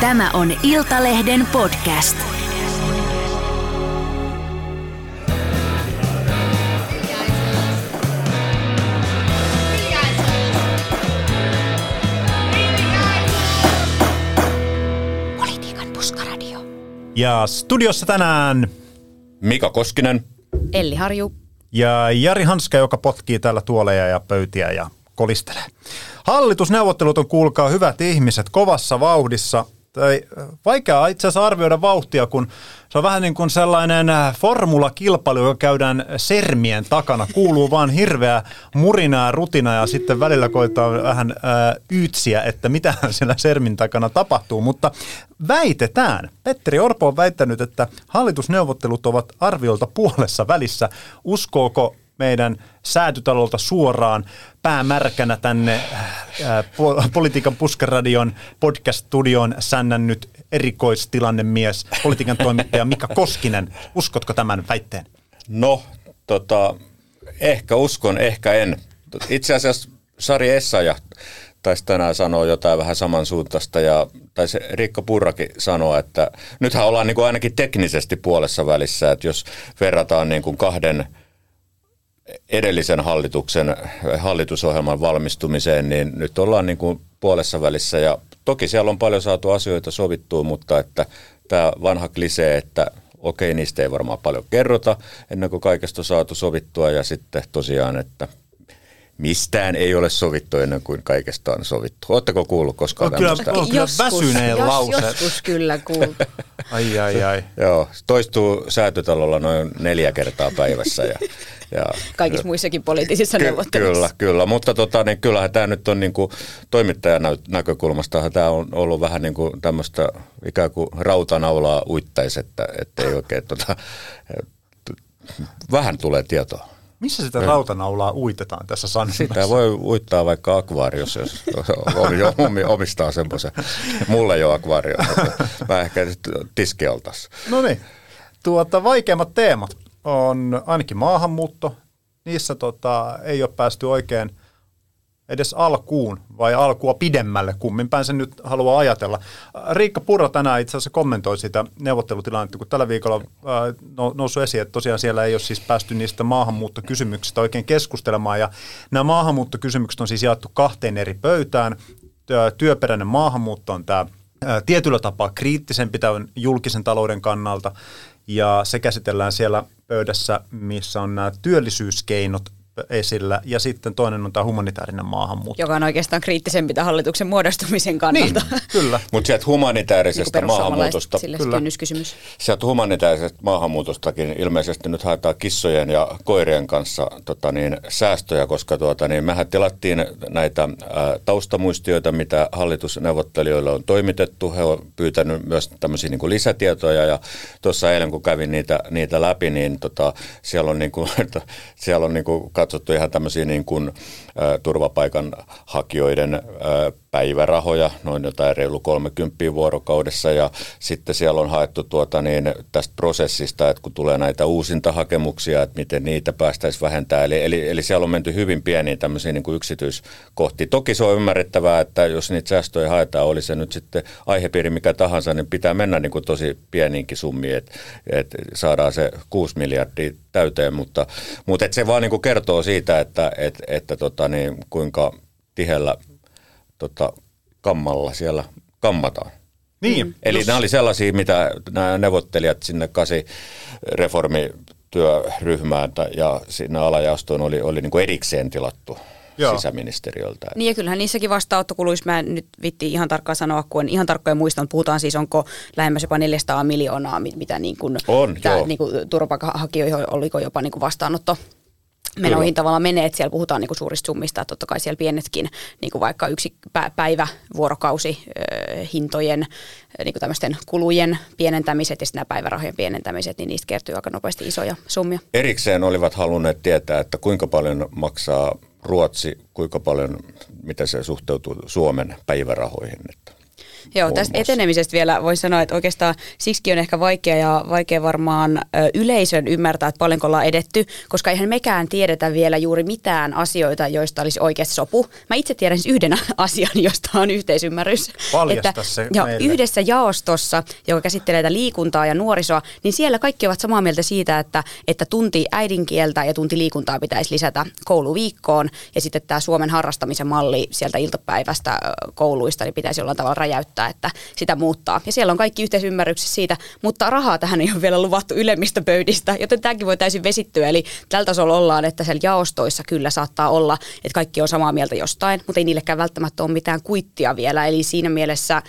Tämä on Iltalehden podcast. Politiikan puskaradio. Ja studiossa tänään Mika Koskinen. Elli Harju. ja Jari Hanska, joka potkii täällä tuoleja ja pöytiä ja kolistelee. Hallitusneuvottelut on, kuulkaa hyvät ihmiset, kovassa vauhdissa. Tai äh, vaikea itse asiassa arvioida vauhtia, kun se on vähän niin kuin sellainen äh, formulakilpailu, joka käydään sermien takana. Kuuluu vaan hirveä murinaa rutina ja sitten välillä koetaan vähän ää, yytsiä, että mitä siellä sermin takana tapahtuu. Mutta väitetään, Petteri Orpo on väittänyt, että hallitusneuvottelut ovat arviolta puolessa välissä. Uskooko meidän säätytalolta suoraan päämärkänä tänne ää, po- Politiikan puskaradion podcast-studioon sännännyt erikoistilannemies, politiikan toimittaja Mika Koskinen. Uskotko tämän väitteen? No, tota, ehkä uskon, ehkä en. Itse asiassa Sari Essaja taisi tänään sanoa jotain vähän samansuuntaista ja taisi Riikka Purrakin sanoa, että nythän ollaan niin kuin ainakin teknisesti puolessa välissä, että jos verrataan niin kuin kahden edellisen hallituksen hallitusohjelman valmistumiseen, niin nyt ollaan niin kuin puolessa välissä. Ja toki siellä on paljon saatu asioita sovittua, mutta että tämä vanha klisee, että okei, niistä ei varmaan paljon kerrota ennen kuin kaikesta on saatu sovittua. Ja sitten tosiaan, että mistään ei ole sovittu ennen kuin kaikesta on sovittu. Oletteko kuullut koskaan On kyllä- tämmöistä? on kyllä väsyneen jos, lause. Joskus kyllä kuultu. Ai ai ai. Joo, toistuu säätötalolla noin neljä kertaa päivässä. Ja, ja, Kaikissa muissakin poliittisissa Ky- neuvotteluissa. Kyllä, kyllä. Mutta tota, niin kyllähän tämä nyt on niin kuin, toimittajan nä- näkökulmasta tämä on ollut vähän niin kuin tämmöistä ikään kuin rautanaulaa uittaisi, että, että ei oikein tota, vähän tulee tietoa. Missä sitä rautanaulaa uitetaan tässä sanonnassa? Sitä voi uittaa vaikka akvaariossa, jos omi- omi- omistaa semmoisen. Mulla ei ole akvaario, mä ehkä nyt. No niin. Tuota, vaikeimmat teemat on ainakin maahanmuutto. Niissä tota, ei ole päästy oikein edes alkuun vai alkua pidemmälle, kumminpäin sen nyt haluaa ajatella. Riikka Purra tänään itse asiassa kommentoi sitä neuvottelutilannetta, kun tällä viikolla äh, nou- noussut esiin, että tosiaan siellä ei ole siis päästy niistä maahanmuuttokysymyksistä oikein keskustelemaan. Ja nämä maahanmuuttokysymykset on siis jaettu kahteen eri pöytään. Työ- Työperäinen maahanmuutto on tämä tietyllä tapaa kriittisempi tämän julkisen talouden kannalta, ja se käsitellään siellä pöydässä, missä on nämä työllisyyskeinot esillä, ja sitten toinen on tämä humanitaarinen maahanmuutto. Joka on oikeastaan kriittisempi tämän hallituksen muodostumisen kannalta. Niin, kyllä. Mutta sieltä Niin humanitaarisesta perussuomalaiset, maahanmuutosta Kyllä. Sieltä humanitaarisesta maahanmuutostakin ilmeisesti nyt haetaan kissojen ja koirien kanssa tota niin, säästöjä, koska tuota, niin mehän tilattiin näitä ää, taustamuistioita, mitä hallitusneuvottelijoille on toimitettu. He on pyytänyt myös tämmöisiä niin kuin lisätietoja ja tuossa eilen kun kävin niitä, niitä läpi, niin tota, siellä on, niin kuin, siellä on niin kuin katsottu ihan tämmöisiä niin kuin, ää, turvapaikanhakijoiden ää, päivärahoja, noin jotain reilu 30 vuorokaudessa ja sitten siellä on haettu tuota niin, tästä prosessista, että kun tulee näitä uusintahakemuksia, että miten niitä päästäisiin vähentämään. Eli, eli, eli siellä on menty hyvin pieniin tämmöisiin niin yksityiskohtiin. Toki se on ymmärrettävää, että jos niitä säästöjä haetaan, oli se nyt sitten aihepiiri mikä tahansa, niin pitää mennä niin kuin tosi pieniinkin summiin, että, että saadaan se 6 miljardia täyteen, mutta, mutta että se vaan niin kuin kertoo siitä, että, että, että tota niin, kuinka tiheällä tota, kammalla siellä kammataan. Niin, Eli just- nämä oli sellaisia, mitä nämä neuvottelijat sinne kasi reformityöryhmään ja sinne alajaostoon oli, oli niin kuin erikseen tilattu Joo. sisäministeriöltä. Niin ja kyllähän niissäkin vastaanottokuluissa, mä en nyt vitti ihan tarkkaan sanoa, kun en ihan tarkkoja muista, mutta puhutaan siis onko lähemmäs jopa 400 miljoonaa, mit- mitä niin kuin, On, joo. niin kuin turvapaikanhakijoihin oliko jopa niin kuin vastaanotto menoihin tavallaan menee, että siellä puhutaan niinku suurista summista, että totta kai siellä pienetkin, niinku vaikka yksi pä- päivä, vuorokausi, ö, hintojen, niinku tämmöisten kulujen pienentämiset ja sitten nämä päivärahojen pienentämiset, niin niistä kertyy aika nopeasti isoja summia. Erikseen olivat halunneet tietää, että kuinka paljon maksaa Ruotsi, kuinka paljon, mitä se suhteutuu Suomen päivärahoihin. Että Joo, tästä etenemisestä vielä voin sanoa, että oikeastaan siksi on ehkä vaikea ja vaikea varmaan yleisön ymmärtää, että paljonko ollaan edetty, koska eihän mekään tiedetä vielä juuri mitään asioita, joista olisi oikeasti sopu. Mä itse tiedän siis yhden asian, josta on yhteisymmärrys. Paljasta että, se joo, meille. Yhdessä jaostossa, joka käsittelee tätä liikuntaa ja nuorisoa, niin siellä kaikki ovat samaa mieltä siitä, että, että tunti äidinkieltä ja tunti liikuntaa pitäisi lisätä kouluviikkoon. Ja sitten tämä Suomen harrastamisen malli sieltä iltapäivästä kouluista niin pitäisi jollain tavalla räjäyttää, että sitä muuttaa. Ja siellä on kaikki yhteisymmärryksessä siitä, mutta rahaa tähän ei ole vielä luvattu ylemmistä pöydistä, joten tämäkin voi täysin vesittyä. Eli tällä tasolla ollaan, että siellä jaostoissa kyllä saattaa olla, että kaikki on samaa mieltä jostain, mutta ei niillekään välttämättä ole mitään kuittia vielä. Eli siinä mielessä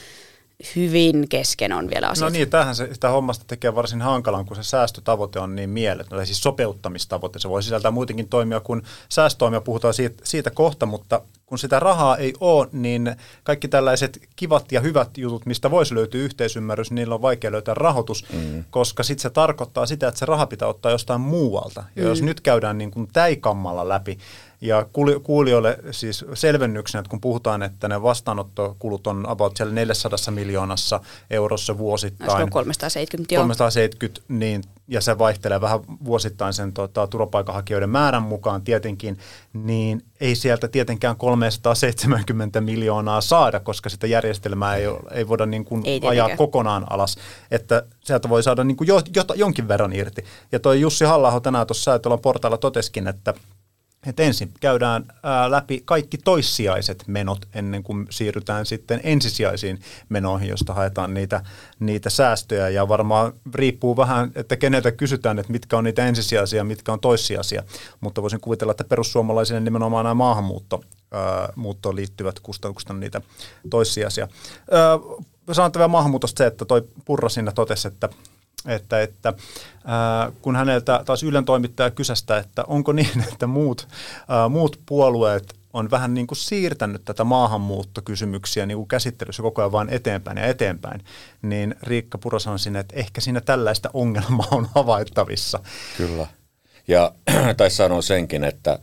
hyvin kesken on vielä asiat. No niin, tähän se, sitä hommasta tekee varsin hankalan, kun se säästötavoite on niin mieletön, tai siis sopeuttamistavoite. Se voi sisältää muutenkin toimia kuin säästötoimia, puhutaan siitä, siitä kohta, mutta kun sitä rahaa ei ole, niin kaikki tällaiset kivat ja hyvät jutut, mistä voisi löytyä yhteisymmärrys, niillä on vaikea löytää rahoitus, mm. koska sitten se tarkoittaa sitä, että se raha pitää ottaa jostain muualta. Ja mm. jos nyt käydään niin kuin täikammalla läpi, ja kuuli- kuulijoille siis selvennyksenä, että kun puhutaan, että ne vastaanottokulut on about siellä 400 miljoonassa eurossa vuosittain. Olisiko 370, joo. 370, niin, ja se vaihtelee vähän vuosittain sen tota, turvapaikanhakijoiden määrän mukaan tietenkin, niin ei sieltä tietenkään 370 miljoonaa saada, koska sitä järjestelmää ei, ei voida niin kuin Ei ajaa kokonaan alas, että sieltä voi saada niin kuin jo, jota, jonkin verran irti. Ja toi Jussi halla tänään tuossa Säätölän portailla toteskin, että että ensin käydään ää, läpi kaikki toissijaiset menot ennen kuin siirrytään sitten ensisijaisiin menoihin, josta haetaan niitä, niitä säästöjä. Ja varmaan riippuu vähän, että keneltä kysytään, että mitkä on niitä ensisijaisia, mitkä on toissijaisia. Mutta voisin kuvitella, että perussuomalaisille nimenomaan nämä maahanmuutto, muuttoon liittyvät kustannukset on niitä toissijaisia. Ää, maahanmuutosta se, että toi Purra siinä totesi, että että, että ää, kun häneltä taas Ylen toimittaja kysästä, että onko niin, että muut, ää, muut puolueet on vähän niin kuin siirtänyt tätä maahanmuuttokysymyksiä niin kuin käsittelyssä koko ajan vain eteenpäin ja eteenpäin, niin Riikka Puro sanoi sinne, että ehkä siinä tällaista ongelmaa on havaittavissa. Kyllä. Ja taisi sanoa senkin, että,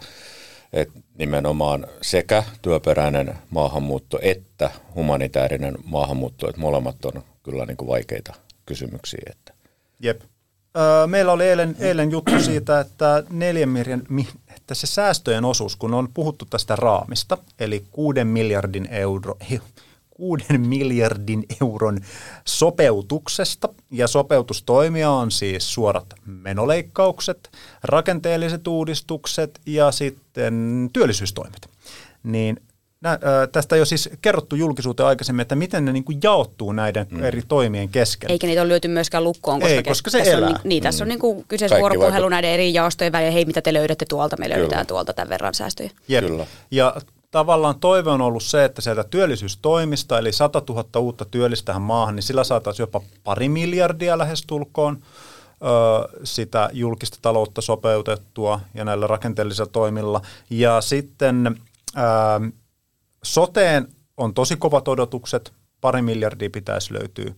että nimenomaan sekä työperäinen maahanmuutto että humanitaarinen maahanmuutto, että molemmat on kyllä niin kuin vaikeita kysymyksiä. Että. Jep. Öö, meillä oli eilen, eilen juttu siitä, että neljän miljardin, mi- että se säästöjen osuus, kun on puhuttu tästä raamista, eli kuuden miljardin euro, kuuden miljardin euron sopeutuksesta, ja sopeutustoimia on siis suorat menoleikkaukset, rakenteelliset uudistukset ja sitten työllisyystoimet. Niin nä, ö, tästä ei ole siis kerrottu julkisuuteen aikaisemmin, että miten ne niin kuin jaottuu näiden mm. eri toimien kesken. Eikä niitä ole lyöty myöskään lukkoon, koska, Ei, koska se tässä elää. on, niin, niin, tässä on niin kuin kyseessä Kaikki vuoropuhelu vaikut- näiden eri jaostojen välillä. Hei, mitä te löydätte tuolta? Me löydetään Kyllä. tuolta tämän verran säästöjä. Jep. Kyllä. Ja tavallaan toive on ollut se, että sieltä työllisyystoimista, eli 100 000 uutta työllistä tähän maahan, niin sillä saataisiin jopa pari miljardia lähestulkoon ö, sitä julkista taloutta sopeutettua ja näillä rakenteellisilla toimilla. Ja sitten ö, soteen on tosi kovat odotukset, pari miljardia pitäisi löytyä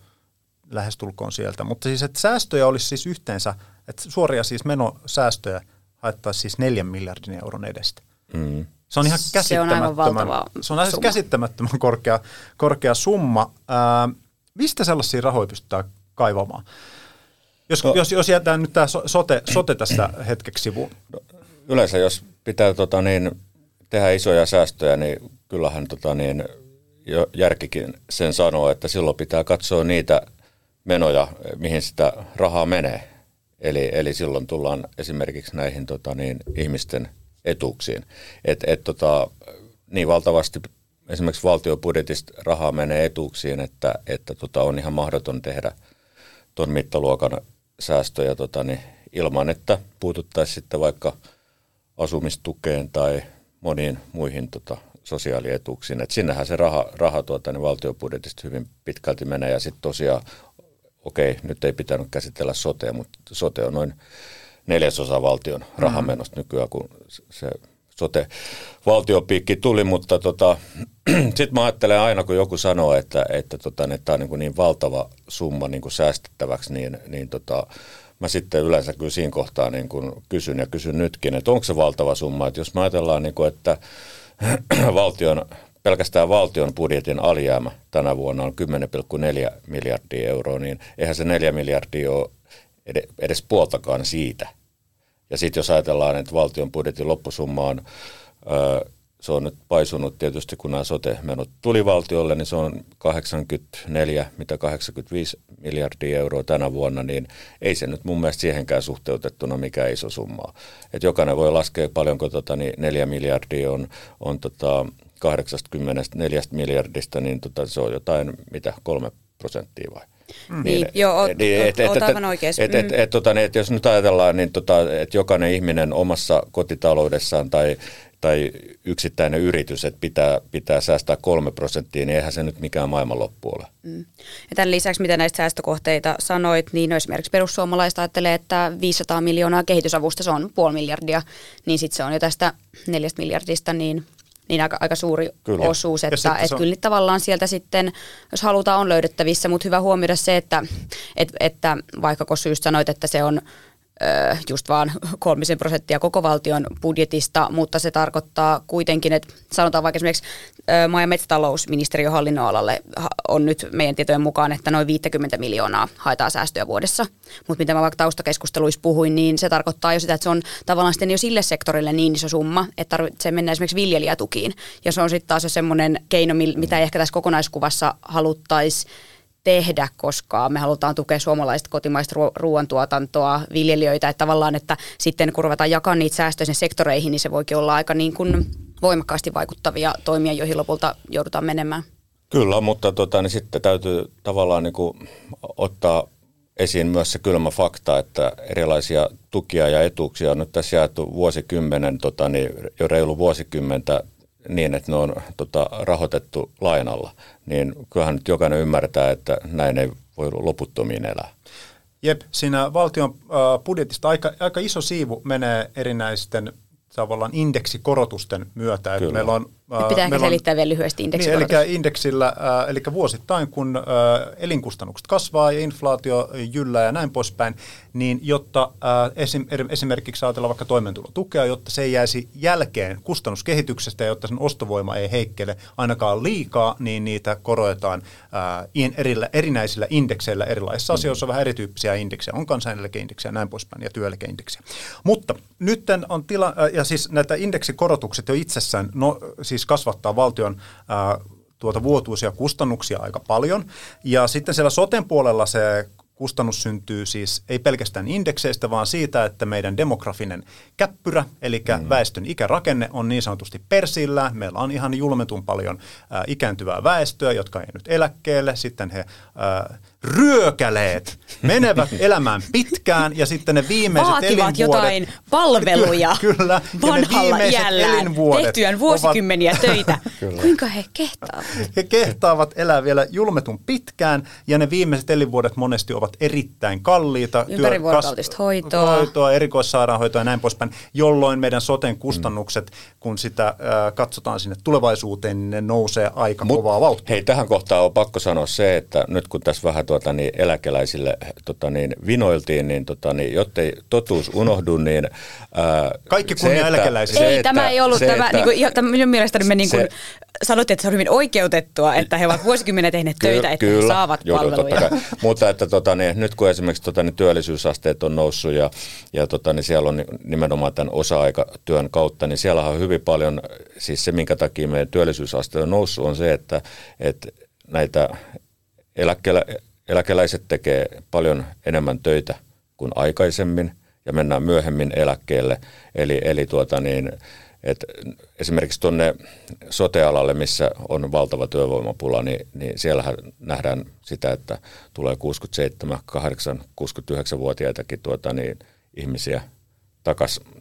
lähestulkoon sieltä. Mutta siis, että säästöjä olisi siis yhteensä, että suoria siis menosäästöjä haettaisiin siis neljän miljardin euron edestä. Mm. Se on ihan Se on käsittämättömän, aivan valtava se on aivan summa. käsittämättömän korkea, korkea summa. Ää, mistä sellaisia rahoja pystytään kaivamaan? Jos, No- jos, jos jätetään nyt tämä sote, sote tässä hetkeksi sivuun. Yleensä jos pitää tota, niin, tehdä isoja säästöjä, niin kyllähän tota, niin, jo järkikin sen sanoo, että silloin pitää katsoa niitä menoja, mihin sitä rahaa menee. Eli, eli silloin tullaan esimerkiksi näihin tota, niin, ihmisten etuuksiin. Et, et, tota, niin valtavasti esimerkiksi valtiobudjetista rahaa menee etuuksiin, että, että tota, on ihan mahdoton tehdä tuon mittaluokan säästöjä tota, niin, ilman, että puututtaisiin sitten vaikka asumistukeen tai moniin muihin tota, sosiaalietuuksiin. Et sinnehän se raha, raha tuota, niin valtiobudjetista hyvin pitkälti menee. Ja sitten tosiaan, okei, nyt ei pitänyt käsitellä sotea, mutta sote on noin neljäsosa valtion rahamenosta nykyään, kun se sote valtiopiikki tuli, mutta tota, sitten mä ajattelen aina, kun joku sanoo, että, että, tota, että tämä on niin, niin valtava summa niin kuin säästettäväksi, niin, niin tota, mä sitten yleensä kyllä siinä kohtaa niin kuin kysyn ja kysyn nytkin, että onko se valtava summa, että jos me ajatellaan, niin kuin, että valtion pelkästään valtion budjetin alijäämä tänä vuonna on 10,4 miljardia euroa, niin eihän se 4 miljardia ole edes puoltakaan siitä. Ja sitten jos ajatellaan, että valtion budjetin loppusumma on se on nyt paisunut tietysti, kun nämä sote-menot tuli valtiolle, niin se on 84, mitä 85 miljardia euroa tänä vuonna, niin ei se nyt mun mielestä siihenkään suhteutettuna mikä iso summa. Et jokainen voi laskea paljonko tota, niin 4 miljardia on, on tota 84 miljardista, niin tota, se on jotain, mitä, kolme prosenttia vai? Mm. Niin, niin, joo, oot, niin, et, oot, oot aivan oikeassa. Et, et, mm. et, tota, niin, et jos nyt ajatellaan, niin tota, että jokainen ihminen omassa kotitaloudessaan tai tai yksittäinen yritys, että pitää, pitää säästää kolme prosenttia, niin eihän se nyt mikään maailmanloppu ole. Mm. Ja tämän lisäksi, mitä näistä säästökohteita sanoit, niin esimerkiksi perussuomalaiset ajattelee, että 500 miljoonaa kehitysavusta, se on puoli miljardia, niin sitten se on jo tästä neljästä miljardista, niin niin aika, aika suuri kyllä. osuus, että et kyllä tavallaan sieltä sitten, jos halutaan, on löydettävissä, mutta hyvä huomioida se, että, et, että vaikka Kossu just sanoit, että se on just vaan kolmisen prosenttia koko valtion budjetista, mutta se tarkoittaa kuitenkin, että sanotaan vaikka esimerkiksi maa- ja metsätalousministeriön hallinnonalalle on nyt meidän tietojen mukaan, että noin 50 miljoonaa haetaan säästöjä vuodessa. Mutta mitä mä vaikka taustakeskusteluissa puhuin, niin se tarkoittaa jo sitä, että se on tavallaan sitten jo sille sektorille niin iso summa, että tarvitsee mennä esimerkiksi viljelijätukiin. Ja se on sitten taas jo semmoinen keino, mitä ei ehkä tässä kokonaiskuvassa haluttaisiin tehdä, koska me halutaan tukea suomalaista kotimaista ruoantuotantoa, viljelijöitä, että tavallaan, että sitten kun ruvetaan jakamaan niitä säästöisiin sektoreihin, niin se voikin olla aika niin kuin voimakkaasti vaikuttavia toimia, joihin lopulta joudutaan menemään. Kyllä, mutta tota, niin sitten täytyy tavallaan niin kuin ottaa esiin myös se kylmä fakta, että erilaisia tukia ja etuuksia on nyt tässä jaettu vuosikymmenen, tota, niin jo reilu vuosikymmentä niin, että ne on tota, rahoitettu lainalla, niin kyllähän nyt jokainen ymmärtää, että näin ei voi loputtomiin elää. Jep, siinä valtion budjetista aika, aika iso siivu menee erinäisten tavallaan indeksikorotusten myötä. Että meillä on Nyt pitää selittää vielä lyhyesti indeksikorotus. Niin, eli indeksillä, eli vuosittain kun elinkustannukset kasvaa ja inflaatio jyllää ja näin poispäin, niin jotta esim, esimerkiksi ajatellaan vaikka toimeentulotukea, jotta se ei jäisi jälkeen kustannuskehityksestä ja jotta sen ostovoima ei heikkele ainakaan liikaa, niin niitä korotetaan erillä, erinäisillä indekseillä erilaisissa mm. asioissa. On vähän erityyppisiä indeksejä, on kansaneläkeindeksiä ja näin poispäin ja työeläkeindeksiä. Mutta nyt on tila, ja siis näitä indeksikorotukset jo itsessään, no siis kasvattaa valtion äh, tuota vuotuisia kustannuksia aika paljon. Ja sitten siellä soten puolella se kustannus syntyy siis ei pelkästään indekseistä, vaan siitä, että meidän demografinen käppyrä, eli mm. väestön ikärakenne on niin sanotusti persillä. Meillä on ihan julmetun paljon äh, ikääntyvää väestöä, jotka ei nyt eläkkeelle. Sitten he äh, ryökäleet menevät elämään pitkään ja sitten ne viimeiset Vaativat elinvuodet... jotain palveluja kyllä, kyllä, vanhalla ja ne iällään elinvuodet tehtyään vuosikymmeniä ovat, töitä. Kuinka he kehtaavat? He kehtaavat elää vielä julmetun pitkään ja ne viimeiset elinvuodet monesti ovat erittäin kalliita. Ympärivuorokautista hoitoa. hoitoa. erikoissairaanhoitoa ja näin poispäin, jolloin meidän soten kustannukset, kun sitä äh, katsotaan sinne tulevaisuuteen, niin ne nousee aika Mut, kovaa vauhtia. Hei, tähän kohtaan on pakko sanoa se, että nyt kun tässä vähän tuota, niin eläkeläisille tota, niin, vinoiltiin, niin, tota, niin jottei totuus unohdu, niin... Ää, Kaikki kunnia eläkeläisille. Ei, tämä ei ollut, se, tämä, että, niin kuin, tämä minun mielestäni me niin kuin, se, sanoitte, että se on hyvin oikeutettua, että he ovat vuosikymmenen tehneet ky- töitä, että kyllä, he saavat joo, palveluja. Mutta että tota, niin, nyt kun esimerkiksi tota, niin, työllisyysasteet on noussut ja, ja tota, niin siellä on nimenomaan tämän osa-aikatyön kautta, niin siellä on hyvin paljon, siis se minkä takia meidän työllisyysaste on noussut on se, että, että näitä eläkkeellä, eläkeläiset tekee paljon enemmän töitä kuin aikaisemmin ja mennään myöhemmin eläkkeelle. Eli, eli tuota niin, et esimerkiksi tuonne sotealalle, missä on valtava työvoimapula, niin, niin siellähän nähdään sitä, että tulee 67, 8, 69-vuotiaitakin tuota niin, ihmisiä takaisin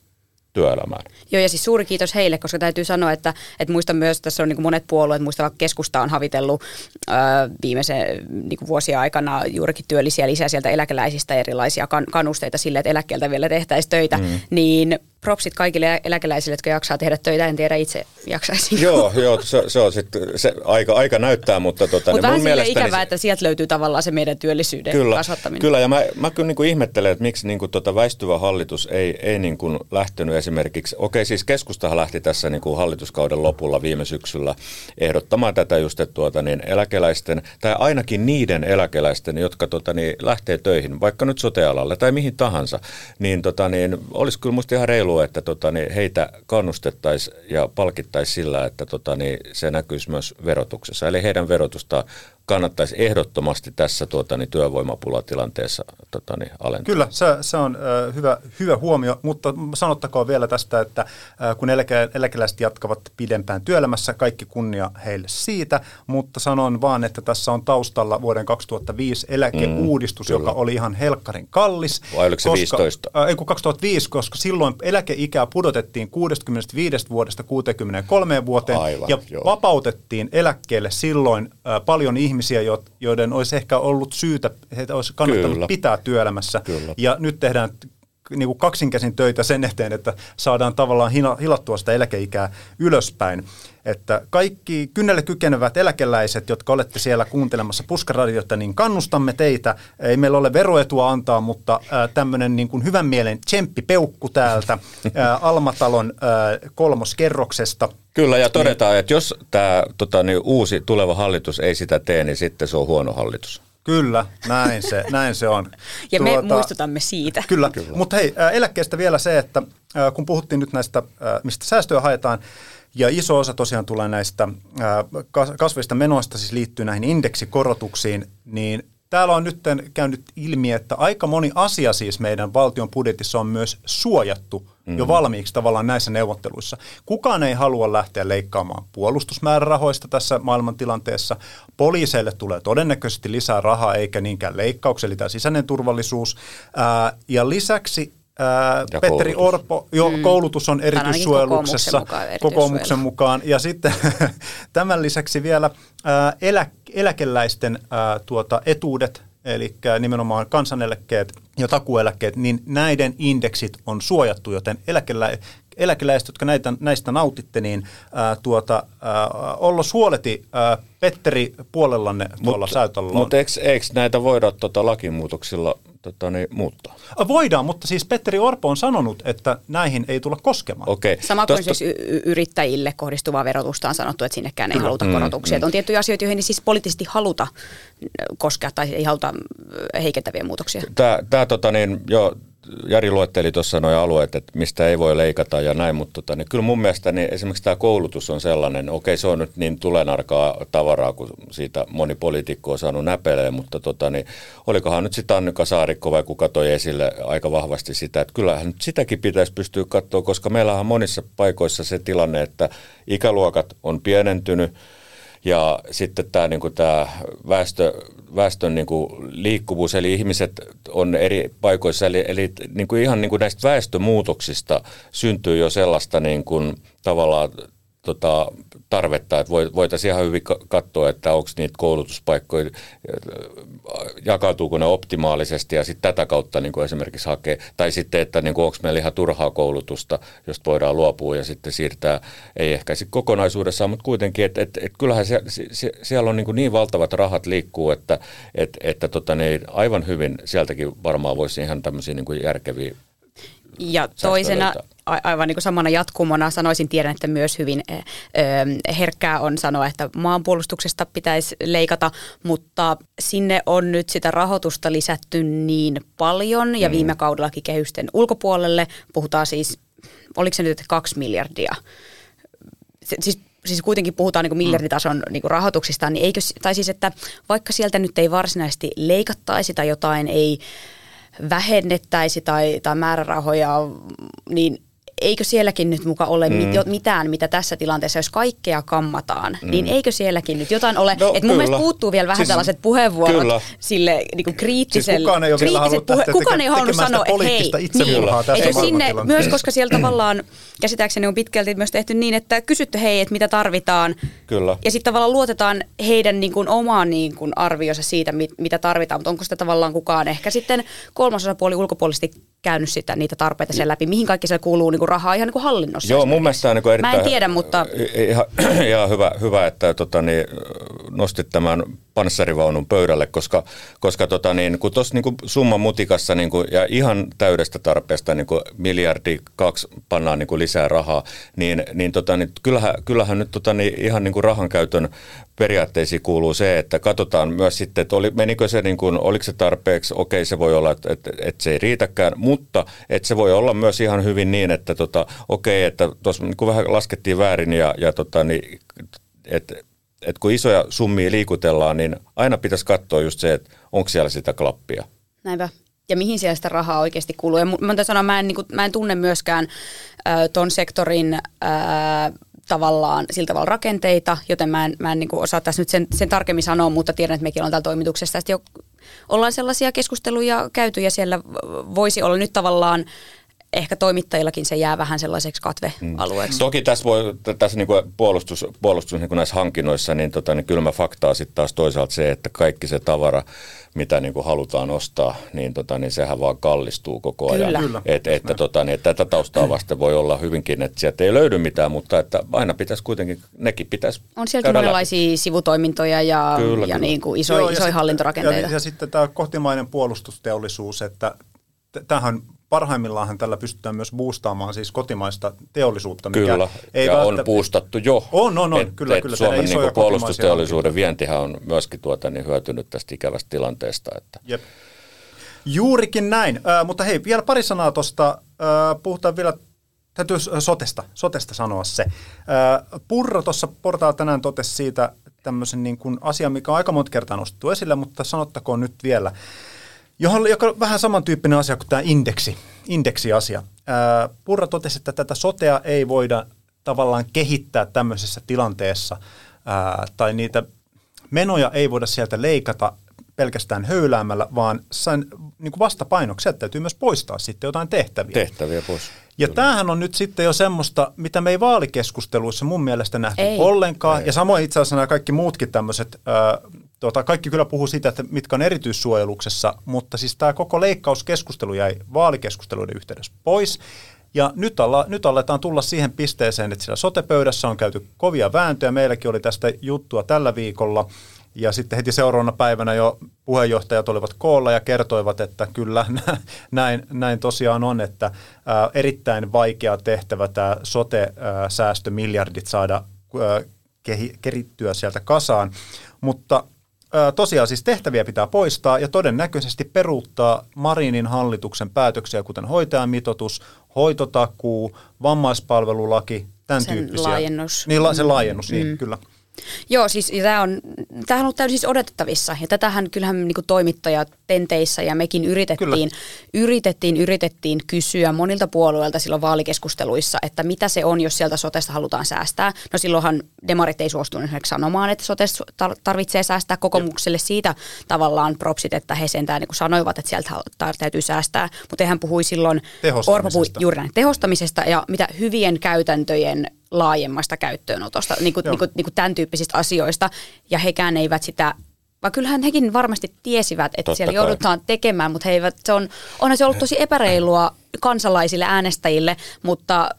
työelämään. Joo, ja siis suuri kiitos heille, koska täytyy sanoa, että, että muistan myös, että tässä on niin monet puolueet, muista vaikka keskusta on havitellut ö, viimeisen niin vuosien aikana juurikin työllisiä lisää sieltä eläkeläisistä erilaisia kan, kanusteita sille, että eläkkeeltä vielä tehtäisiin töitä, mm. niin propsit kaikille eläkeläisille, jotka jaksaa tehdä töitä. En tiedä itse jaksaisin. Joo, joo se, se on sitten, se aika, aika näyttää, mutta tota, Mutta niin vähän mielestäni ikävää, se- että sieltä löytyy tavallaan se meidän työllisyyden Kyllä, kasvattaminen. kyllä ja mä, mä kyllä niin kuin ihmettelen, että miksi niin kuin tota väistyvä hallitus ei, ei niin kuin lähtenyt esimerkiksi, okei siis keskustahan lähti tässä niin kuin hallituskauden lopulla viime syksyllä ehdottamaan tätä just, että tuota, niin eläkeläisten, tai ainakin niiden eläkeläisten, jotka tota, niin lähtee töihin, vaikka nyt sotealalle tai mihin tahansa, niin, tota, niin olisi kyllä musta ihan reilua, että tota, niin heitä kannustettaisiin ja palkittaisiin sillä, että tota, niin se näkyisi myös verotuksessa. Eli heidän verotusta kannattaisi ehdottomasti tässä tuota, niin työvoimapulatilanteessa tota, niin alentaa. Kyllä, se, se on ö, hyvä, hyvä huomio, mutta sanottakoon vielä tästä, että ö, kun eläke, eläkeläiset jatkavat pidempään työelämässä, kaikki kunnia heille siitä, mutta sanon vaan, että tässä on taustalla vuoden 2005 eläkeuudistus, Mm, joka oli ihan helkkarin kallis. Vai oliko se 15? Äh, ei kun 2005, koska silloin eläkeikää pudotettiin 65 vuodesta 63 vuoteen Aivan, ja joo. vapautettiin eläkkeelle silloin äh, paljon ihmisiä, jo- joiden olisi ehkä ollut syytä, heitä olisi kannattanut Kyllä. pitää työelämässä. Kyllä. Ja nyt tehdään niin kuin kaksinkäsin töitä sen eteen, että saadaan tavallaan hilattua sitä eläkeikää ylöspäin. Että kaikki kynnelle kykenevät eläkeläiset, jotka olette siellä kuuntelemassa puskaradiota, niin kannustamme teitä. Ei meillä ole veroetua antaa, mutta tämmöinen niin kuin hyvän mielen tsemppipeukku täältä ää, Almatalon kolmoskerroksesta. Kyllä, ja todetaan, että jos tämä tota, niin uusi tuleva hallitus ei sitä tee, niin sitten se on huono hallitus. Kyllä, näin se, näin se on. Ja me muistutamme siitä. Kyllä, Kyllä. mutta hei, eläkkeestä vielä se, että kun puhuttiin nyt näistä, mistä säästöjä haetaan, ja iso osa tosiaan tulee näistä ää, kas- kasvavista menoista, siis liittyy näihin indeksikorotuksiin, niin täällä on nyt käynyt ilmi, että aika moni asia siis meidän valtion budjetissa on myös suojattu jo valmiiksi tavallaan näissä neuvotteluissa. Kukaan ei halua lähteä leikkaamaan puolustusmäärärahoista tässä maailmantilanteessa. Poliiseille tulee todennäköisesti lisää rahaa eikä niinkään leikkauksia, eli tämä sisäinen turvallisuus. Ää, ja lisäksi ää, Ja Petteri koulutus. Orpo, jo mm. koulutus on erityissuojeluksessa, kokoomuksen mukaan kokoomuksen mukaan. Ja sitten tämän lisäksi vielä ää, elä, eläkeläisten ää, tuota, etuudet, eli nimenomaan kansaneläkkeet ja takueläkkeet, niin näiden indeksit on suojattu, joten eläkelä, eläkeläiset, jotka näitä, näistä nautitte, niin ää, tuota, ää, Ollo Suoleti, ää, Petteri puolellanne tuolla Mutta eikö, eikö näitä voida tota, lakimuutoksilla tota, niin, muuttaa? Voidaan, mutta siis Petteri Orpo on sanonut, että näihin ei tulla koskemaan. Okei. Sama kuin Tosta- siis y- yrittäjille kohdistuvaa verotusta on sanottu, että sinnekään ei haluta korotuksia. Mm, on tiettyjä asioita, joihin ei siis poliittisesti haluta ö, koskea tai ei haluta heikentäviä muutoksia. Tämä, tämä tota niin, jo Jari luetteli tuossa nuo alueet, että mistä ei voi leikata ja näin, mutta tota, niin kyllä mun mielestä niin esimerkiksi tämä koulutus on sellainen, okei se on nyt niin tulenarkaa tavaraa, kun siitä moni poliitikko on saanut näpeleen, mutta tota, niin, olikohan nyt sitten Annika Saarikko vai kuka toi esille aika vahvasti sitä, että kyllähän nyt sitäkin pitäisi pystyä katsoa, koska meillä on monissa paikoissa se tilanne, että ikäluokat on pienentynyt, ja sitten tämä, niin kuin tämä väestö, väestön niin kuin liikkuvuus, eli ihmiset on eri paikoissa, eli, eli niin kuin ihan niin kuin näistä väestömuutoksista syntyy jo sellaista niin kuin, tavallaan tota, tarvetta, että voi- voitaisiin ihan hyvin ka- katsoa, että onko niitä koulutuspaikkoja, jakautuuko ne optimaalisesti ja sitten tätä kautta niin kuin esimerkiksi hakee, tai sitten, että niin onko meillä ihan turhaa koulutusta, josta voidaan luopua ja sitten siirtää, ei ehkä sit kokonaisuudessaan, mutta kuitenkin, että et, et kyllähän se, se, siellä on niin, kuin niin valtavat rahat liikkuu, että et, että tota, ne aivan hyvin sieltäkin varmaan voisi ihan tämmöisiä niin järkeviä Ja toisena, löytää. Aivan niin kuin samana jatkumona. Sanoisin, tiedän, että myös hyvin ö, ö, herkkää on sanoa, että maanpuolustuksesta pitäisi leikata, mutta sinne on nyt sitä rahoitusta lisätty niin paljon ja viime kaudellakin kehysten ulkopuolelle. Puhutaan siis, oliko se nyt kaksi miljardia? Se, siis siis kuitenkin puhutaan niin kuin miljarditason niin kuin rahoituksista, niin eikö, tai siis, että vaikka sieltä nyt ei varsinaisesti leikattaisi tai jotain ei vähennettäisi tai, tai määrärahoja, niin eikö sielläkin nyt muka ole mm. mit, mitään, mitä tässä tilanteessa, jos kaikkea kammataan, mm. niin eikö sielläkin nyt jotain ole? No, Et mun mielestä puuttuu vielä vähän Siis- tällaiset puheenvuorot kyllä. sille niin kuin kriittiselle. Siis kukaan ei ole vielä halunnut lähteä kukaan ei halunnut sanoa, että hei, tässä eikö sinne myös, koska siellä tavallaan käsittääkseni on pitkälti myös tehty niin, että kysytty hei, että mitä tarvitaan. Kyllä. Ja sitten tavallaan luotetaan heidän niin kuin omaan niin kuin arvionsa siitä, mit, mitä tarvitaan, mutta onko sitä tavallaan kukaan ehkä sitten kolmasosapuoli ulkopuolisesti käynyt sitä niitä tarpeita siellä läpi, mihin kaikki siellä kuuluu niin kuin rahaa ihan niin kuin hallinnossa. Joo, mun mielestä on niin erittäin... Mä en tiedä, mutta... Ihan, ihan hyvä, hyvä, että tota, niin, nostit tämän panssarivaunun pöydälle, koska, koska tota, niin, kun tuossa niin summan mutikassa niin kuin, ja ihan täydestä tarpeesta niin kuin miljardi kaksi pannaan niin kuin lisää rahaa, niin, niin, tota, niin kyllähän, kyllähän nyt tota, niin, ihan niin kuin rahan käytön periaatteisiin kuuluu se, että katsotaan myös sitten, että oli, menikö se, niin kuin, oliko se tarpeeksi, okei se voi olla, että, että, että se ei riitäkään, mutta että se voi olla myös ihan hyvin niin, että tota, okei, että tuossa niin vähän laskettiin väärin ja, ja tota, niin, että että kun isoja summia liikutellaan, niin aina pitäisi katsoa just se, että onko siellä sitä klappia. Näinpä. Ja mihin siellä sitä rahaa oikeasti kuluu. Ja mä, sanoa, mä, en, niin kuin, mä en tunne myöskään äh, ton sektorin äh, tavallaan sillä tavalla rakenteita, joten mä en, mä en niin kuin osaa tässä nyt sen, sen tarkemmin sanoa, mutta tiedän, että mekin ollaan täällä toimituksessa. Sitten jo ollaan sellaisia keskusteluja käyty ja siellä voisi olla nyt tavallaan ehkä toimittajillakin se jää vähän sellaiseksi katvealueeksi. Mm. Toki tässä, voi, tässä niin kuin puolustus, puolustus niin kuin näissä hankinnoissa, niin, tota, niin kylmä faktaa sitten taas toisaalta se, että kaikki se tavara, mitä niin kuin halutaan ostaa, niin, tota, niin sehän vaan kallistuu koko ajan. Kyllä. Kyllä. Et, että, tota, niin, että tätä taustaa vasten voi olla hyvinkin, että sieltä ei löydy mitään, mutta että aina pitäisi kuitenkin, nekin pitäisi On sieltä monenlaisia sivutoimintoja ja, kyllä, ja kyllä. Niin kuin isoja, Joo, isoja hallintorakenteita. Ja, ja sitten tämä kohtimainen puolustusteollisuus, että tähän parhaimmillaan tällä pystytään myös boostaamaan siis kotimaista teollisuutta. Mikä kyllä, ei ja välttä... on boostattu jo. On, on, on. Et, kyllä, et kyllä. Suomen niin puolustusteollisuuden vientihän on myöskin tuota, niin hyötynyt tästä ikävästä tilanteesta. Että. Jep. Juurikin näin, äh, mutta hei, vielä pari sanaa tuosta, äh, puhutaan vielä täytyy sotesta, sotesta sanoa se. Äh, Purra tuossa portaalla tänään totesi siitä tämmöisen niin kuin asian, mikä on aika monta kertaa nostettu esille, mutta sanottakoon nyt vielä johon, joka on vähän samantyyppinen asia kuin tämä indeksi, indeksiasia. Ää, Purra totesi, että tätä sotea ei voida tavallaan kehittää tämmöisessä tilanteessa, ää, tai niitä menoja ei voida sieltä leikata pelkästään höyläämällä, vaan sen niin kuin vastapainoksi täytyy myös poistaa sitten jotain tehtäviä. Tehtäviä pois. Ja Kyllä. tämähän on nyt sitten jo semmoista, mitä me ei vaalikeskusteluissa mun mielestä nähty ei. ollenkaan. Ei. Ja samoin itse asiassa nämä kaikki muutkin tämmöiset Tuota, kaikki kyllä puhuu siitä, että mitkä on erityissuojeluksessa, mutta siis tämä koko leikkauskeskustelu jäi vaalikeskusteluiden yhteydessä pois. Ja nyt, alla, nyt aletaan tulla siihen pisteeseen, että siellä sotepöydässä on käyty kovia vääntöjä. Meilläkin oli tästä juttua tällä viikolla. Ja sitten heti seuraavana päivänä jo puheenjohtajat olivat koolla ja kertoivat, että kyllä näin, näin tosiaan on, että ää, erittäin vaikea tehtävä tämä sote-säästömiljardit saada ää, kehi, kerittyä sieltä kasaan. Mutta tosiaan siis tehtäviä pitää poistaa ja todennäköisesti peruuttaa Marinin hallituksen päätöksiä, kuten hoitajamitoitus, hoitotakuu, vammaispalvelulaki, tämän sen tyyppisiä. laajennus. Niin, la, se laajennus, niin, mm. niin kyllä. Joo, siis tämä on, tämähän on ollut täysin siis odotettavissa. Ja tätähän kyllähän niin toimittajat tenteissä ja mekin yritettiin, yritettiin, yritettiin kysyä monilta puolueilta silloin vaalikeskusteluissa, että mitä se on, jos sieltä sotesta halutaan säästää. No silloinhan demarit ei suostunut sanomaan, että sotesta tarvitsee säästää kokoomukselle siitä tavallaan propsit, että he sentään niin sanoivat, että sieltä täytyy säästää, mutta hän puhui silloin Orpo puhui juuri näin, tehostamisesta ja mitä hyvien käytäntöjen laajemmasta käyttöönotosta, niin kuin, niin kuin, niin kuin tämän tyyppisistä asioista, ja hekään eivät sitä vaan kyllähän hekin varmasti tiesivät, että Totta siellä kai. joudutaan tekemään, mutta he eivät, se on, onhan se ollut tosi epäreilua kansalaisille, äänestäjille, mutta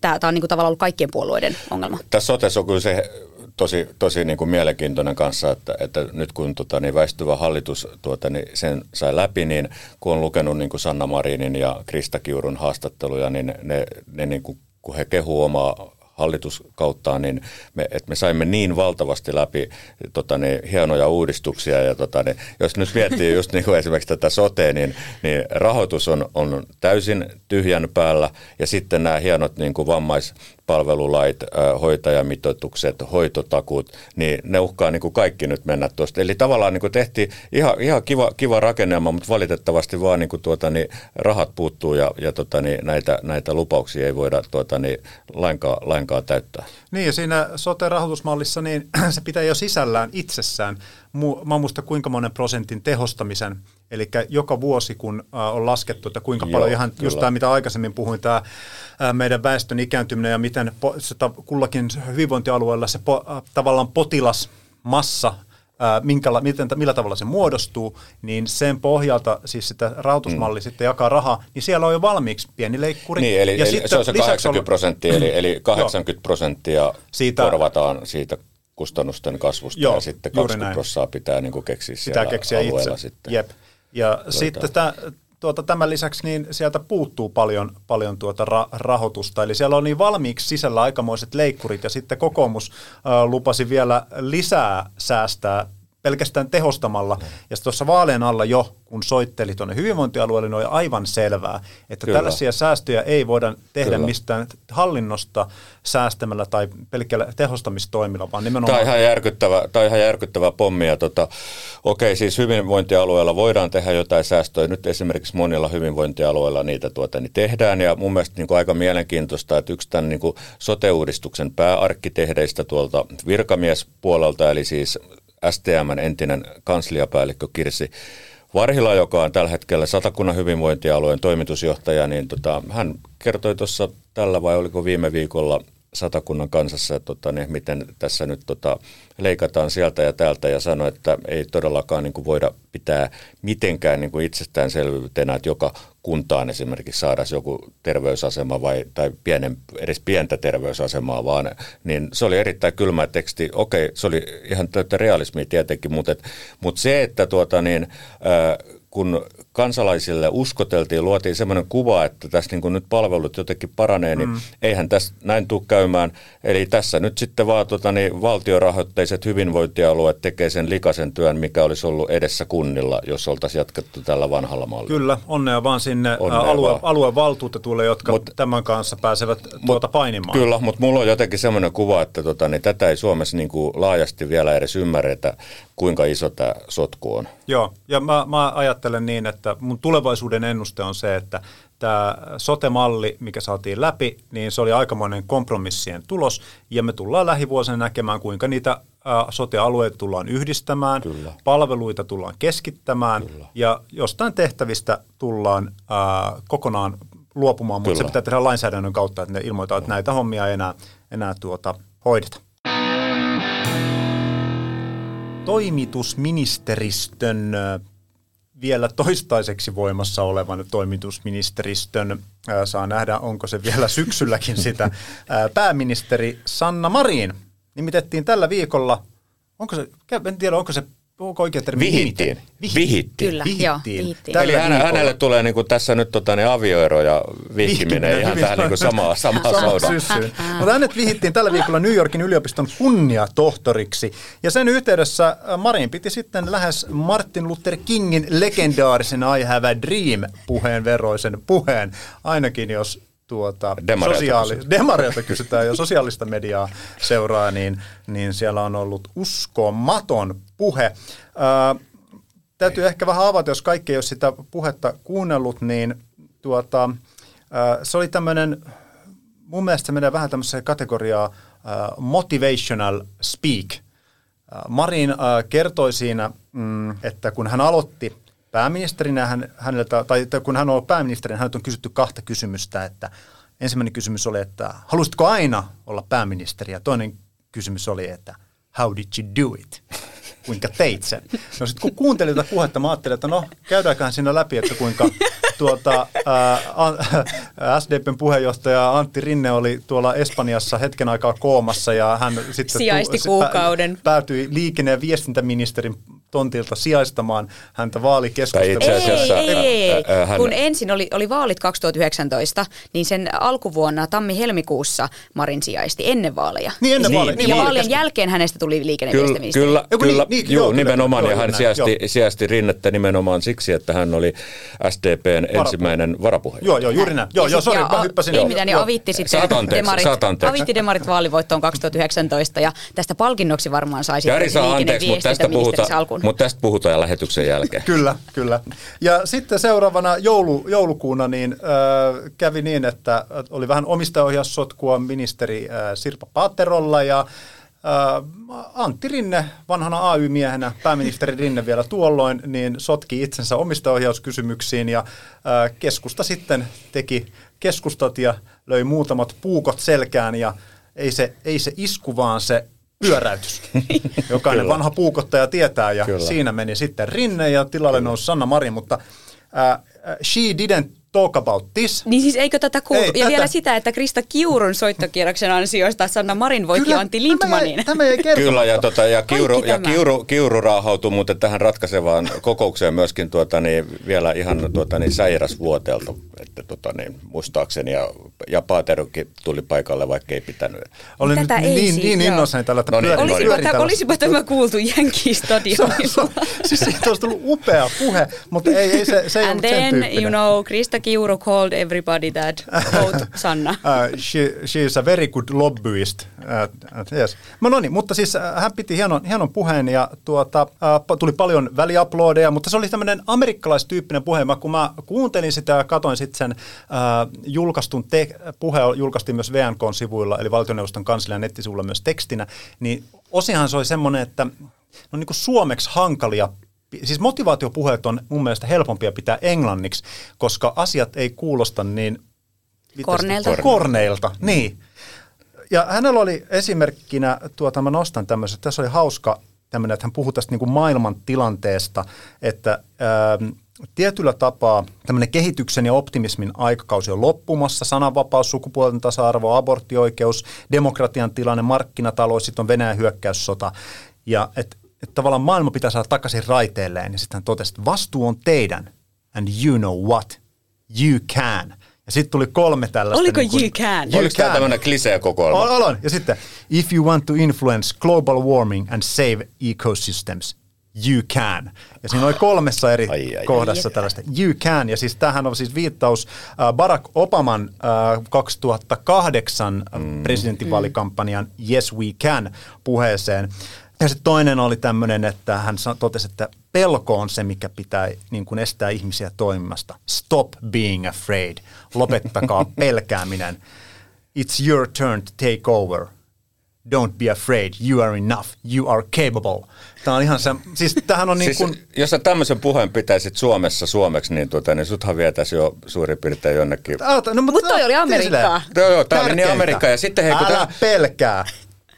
tämä, tämä on niin kuin tavallaan ollut kaikkien puolueiden ongelma. Tässä sotessa on kyllä se tosi, tosi niin kuin mielenkiintoinen kanssa, että, että nyt kun tota, niin väistyvä hallitus tuota, niin sen sai läpi, niin kun on lukenut niin kuin Sanna Marinin ja Krista Kiurun haastatteluja, niin ne, ne niin kuin, kun he kehuu omaa hallituskauttaan, niin me, että me saimme niin valtavasti läpi tota, niin, hienoja uudistuksia. Ja, tota, niin, jos nyt miettii just niin kuin esimerkiksi tätä sotea, niin, niin rahoitus on, on täysin tyhjän päällä ja sitten nämä hienot niin kuin vammais, palvelulait, hoitajamitoitukset, hoitotakut, niin ne uhkaa niin kuin kaikki nyt mennä tuosta. Eli tavallaan niin kuin tehtiin ihan, ihan kiva, kiva rakennelma, mutta valitettavasti vaan niin kuin tuota, niin rahat puuttuu ja, ja tuota, niin näitä, näitä lupauksia ei voida tuota, niin lainkaan, lainkaan täyttää. Niin ja siinä sote-rahoitusmallissa niin se pitää jo sisällään itsessään. Mä muista kuinka monen prosentin tehostamisen Eli joka vuosi, kun on laskettu, että kuinka Joo, paljon ihan kyllä. just tämä, mitä aikaisemmin puhuin, tämä meidän väestön ikääntyminen ja miten kullakin hyvinvointialueella se po, tavallaan potilasmassa minkäla, miten, millä tavalla se muodostuu, niin sen pohjalta siis sitä rahoitusmalli mm. sitten jakaa rahaa, niin siellä on jo valmiiksi pieni leikkuri. Niin, eli, ja eli sitten se on se 80 prosenttia, eli, eli 80 prosenttia siitä, korvataan siitä kustannusten kasvusta joo, ja sitten 20 prosenttia pitää niin keksiä siellä pitää keksiä alueella itse. sitten. Jep. Ja Tuota. sitten tämä tuota, tämän lisäksi niin sieltä puuttuu paljon, paljon tuota ra- rahoitusta. Eli siellä on niin valmiiksi sisällä aikamoiset leikkurit ja sitten kokoomus äh, lupasi vielä lisää säästää pelkästään tehostamalla. Mm. Ja tuossa vaaleen alla jo, kun soitteli tuonne hyvinvointialueelle, niin oli aivan selvää, että Kyllä. tällaisia säästöjä ei voida tehdä Kyllä. mistään hallinnosta säästämällä tai pelkällä tehostamistoimilla, vaan nimenomaan... Tämä on ihan järkyttävä, tämä on ihan järkyttävä pommi. Ja tota, okei, siis hyvinvointialueella voidaan tehdä jotain säästöjä. Nyt esimerkiksi monilla hyvinvointialueilla niitä tuota, niin tehdään. Ja mun mielestä niin kuin aika mielenkiintoista, että yksi tämän niin kuin sote-uudistuksen pääarkkitehdeistä tuolta virkamiespuolelta, eli siis STMn entinen kansliapäällikkö Kirsi Varhila, joka on tällä hetkellä Satakunnan hyvinvointialueen toimitusjohtaja, niin tota, hän kertoi tuossa tällä vai oliko viime viikolla Satakunnan kansassa, että tota, niin miten tässä nyt tota, leikataan sieltä ja täältä ja sanoi, että ei todellakaan niin kuin voida pitää mitenkään niin kuin itsestäänselvyytenä, että joka kuntaan esimerkiksi saada joku terveysasema vai, tai pienen, edes pientä terveysasemaa, vaan niin se oli erittäin kylmä teksti. Okei, se oli ihan täyttä realismia tietenkin, mutta, mutta se, että tuota niin, kun kansalaisille uskoteltiin, luotiin semmoinen kuva, että tässä niin nyt palvelut jotenkin paranee, niin mm. eihän tässä näin tule käymään. Eli tässä nyt sitten vaan tota, niin valtiorahoitteiset hyvinvointialueet tekee sen likaisen työn, mikä olisi ollut edessä kunnilla, jos oltaisiin jatkettu tällä vanhalla mallilla. Kyllä, onnea vaan sinne onnea alue, vaan. aluevaltuutetuille, jotka mut, tämän kanssa pääsevät mut, tuota painimaan. Kyllä, mutta mulla on jotenkin semmoinen kuva, että tota, niin tätä ei Suomessa niin kuin laajasti vielä edes ymmärretä, kuinka iso tämä sotku on. Joo, ja mä, mä ajattelen niin, että mun tulevaisuuden ennuste on se, että tämä sote-malli, mikä saatiin läpi, niin se oli aikamoinen kompromissien tulos, ja me tullaan lähivuosina näkemään, kuinka niitä sote-alueita tullaan yhdistämään, Kyllä. palveluita tullaan keskittämään, Kyllä. ja jostain tehtävistä tullaan ää, kokonaan luopumaan, mutta Kyllä. se pitää tehdä lainsäädännön kautta, että ne ilmoittaa, että näitä hommia ei enää, enää tuota, hoideta toimitusministeristön vielä toistaiseksi voimassa olevan toimitusministeristön, saa nähdä onko se vielä syksylläkin sitä, pääministeri Sanna Marin. Nimitettiin tällä viikolla, onko se, en tiedä onko se Onko oikein termi? Vihittiin. Vihittiin. Kyllä, vihittiin. Joo, vihittiin. Eli hänelle, hänelle tulee niin kuin tässä nyt tota, ne avioero ja vihkiminen ihan tähän niin kuin samaa, samaa saudaa. Mutta hänet vihittiin tällä viikolla New Yorkin yliopiston kunniatohtoriksi. Ja sen yhteydessä Marin piti sitten lähes Martin Luther Kingin legendaarisen I have a dream puheen veroisen puheen, ainakin jos tuota, sosiaali- demareilta kysytään ja sosiaalista mediaa seuraa, niin, niin siellä on ollut uskomaton puhe. Ää, täytyy ehkä vähän avata, jos kaikki ei ole sitä puhetta kuunnellut, niin tuota, ää, se oli tämmöinen, mun mielestä se menee vähän tämmöiseen kategoriaan ää, motivational speak. Ää, Marin ää, kertoi siinä, mm, että kun hän aloitti pääministerinä, hän, häneltä, tai kun hän on pääministerinä, häneltä on kysytty kahta kysymystä, että ensimmäinen kysymys oli, että halusitko aina olla pääministeri, ja toinen kysymys oli, että how did you do it? Kuinka teit sen? No sitten kun kuuntelin tätä puhetta, mä ajattelin, että no käydäänköhän siinä läpi, että kuinka tuota, ää, SDPn puheenjohtaja Antti Rinne oli tuolla Espanjassa hetken aikaa koomassa ja hän sitten Sijaisti kuukauden. päätyi liikenne- ja viestintäministerin tontilta sijaistamaan häntä vaalikeskustelussa. Ei, ei, ei, ei. Hän... Kun ensin oli, oli vaalit 2019, niin sen alkuvuonna tammi-helmikuussa Marin sijaisti ennen vaaleja. Niin ennen vaaleja. Niin, niin, ja vaalien jälkeen hänestä tuli liikenne- ja Kyllä, kyllä, kyllä niin, niin, joo, nimenomaan. Kyllä, ja hän sijaisti, sijaisti Rinnettä nimenomaan siksi, että hän oli SDPn ensimmäinen varapuheenjohtaja. Joo, joo, juuri näin. Joo, joo, sorry, mä hyppäsin. Ei mitään, niin avitti sitten demarit, avitti demarit vaalivoittoon 2019 ja tästä palkinnoksi varmaan saisi liikenne- ja viestintäministeri mutta tästä puhutaan lähetyksen jälkeen. kyllä, kyllä. Ja sitten seuraavana joulu, joulukuuna niin, äh, kävi niin, että oli vähän omistajaohjaussotkua ministeri äh, Sirpa Paaterolla ja äh, Antti Rinne, vanhana AY-miehenä, pääministeri Rinne vielä tuolloin, niin sotki itsensä omistajaohjauskysymyksiin ja keskusta sitten teki keskustat ja löi muutamat puukot selkään ja ei se, ei se isku, vaan se pyöräytys. Jokainen Kyllä. vanha puukottaja tietää ja Kyllä. siinä meni sitten Rinne ja tilalle nousi Sanna Marin, mutta äh, she didn't talk about this. Niin siis eikö tätä kuultu? Ei, ja tätä- vielä sitä, että Krista Kiurun soittokierroksen ansioista Sanna Marin voitti Antti Tämä Lindmanin. tämä jäi kertomatta. Kyllä, ja, tota, ja, kiuru, ja tämä. kiuru, kiuru raahautui muuten tähän ratkaisevaan kokoukseen myöskin tuota, niin, vielä ihan tuota, niin, säiräsvuoteelta, että tuota, niin, muistaakseni, ja, ja Paaterokin tuli paikalle, vaikka ei pitänyt. Nyt Tätä ei niin, siis, niin innoissani tällä, että No niin, pyörin- no niin. Olisipa, pyörin tämä, olisipa tämä kuultu Jänki-stadionilla. siis siitä olisi tullut upea puhe, mutta ei, ei se, se ei And ollut sen then, you know, Krista Kiuru called everybody that quote Sanna. Uh, she, she is a very good lobbyist. Uh, uh, yes. no, no niin, mutta siis uh, hän piti hienon, hienon puheen ja tuota, uh, tuli paljon väliaplodeja, mutta se oli tämmöinen amerikkalaistyyppinen puhe. Mä, kun mä kuuntelin sitä ja katsoin sitten sen uh, julkaistun te- puhe, julkaistiin myös VNK-sivuilla, eli valtioneuvoston kanslian nettisivuilla myös tekstinä, niin osihan se oli semmoinen, että no niin kuin suomeksi hankalia Siis motivaatiopuheet on mun mielestä helpompia pitää englanniksi, koska asiat ei kuulosta niin Korneilta. Korneilta, niin. Ja hänellä oli esimerkkinä, tuota mä nostan tämmöisen, tässä oli hauska tämmöinen, että hän puhui tästä niin kuin maailman tilanteesta, että ähm, tietyllä tapaa tämmöinen kehityksen ja optimismin aikakausi on loppumassa, sananvapaus, sukupuolten tasa-arvo, aborttioikeus, demokratian tilanne, markkinatalous, sitten on Venäjän hyökkäyssota, ja että et tavallaan maailma pitää saada takaisin raiteilleen, ja sitten hän totesi, että vastuu on teidän, and you know what, you can. Ja sitten tuli kolme tällaista. Oliko niin kuin- you can? You Oliko tämä tämmöinen klisee-kokoelma? Ol- Aloin. Ja sitten, if you want to influence global warming and save ecosystems, you can. Ja siinä oli kolmessa eri Ai, ai, ai. kohdassa tällaista you can. Ja siis tämähän on siis viittaus äh, Barack Obaman äh, 2008 mm. presidentinvaalikampanjan Yes We Can puheeseen. Ja sitten toinen oli tämmöinen, että hän totesi, että pelko on se, mikä pitää niin kuin estää ihmisiä toimimasta. Stop being afraid. Lopettakaa pelkääminen. It's your turn to take over. Don't be afraid. You are enough. You are capable. Tämä on ihan se, siis tämähän on niin Siis, kuin, jos sä tämmöisen puheen pitäisit Suomessa suomeksi, niin, tuota, niin suthan vietäisi jo suurin piirtein jonnekin. Ota, no, Mut toi oli Amerikkaa. Joo, joo, tää oli niin tärkeintä. Amerikka. Ja sitten hei, kun Älä tää- pelkää.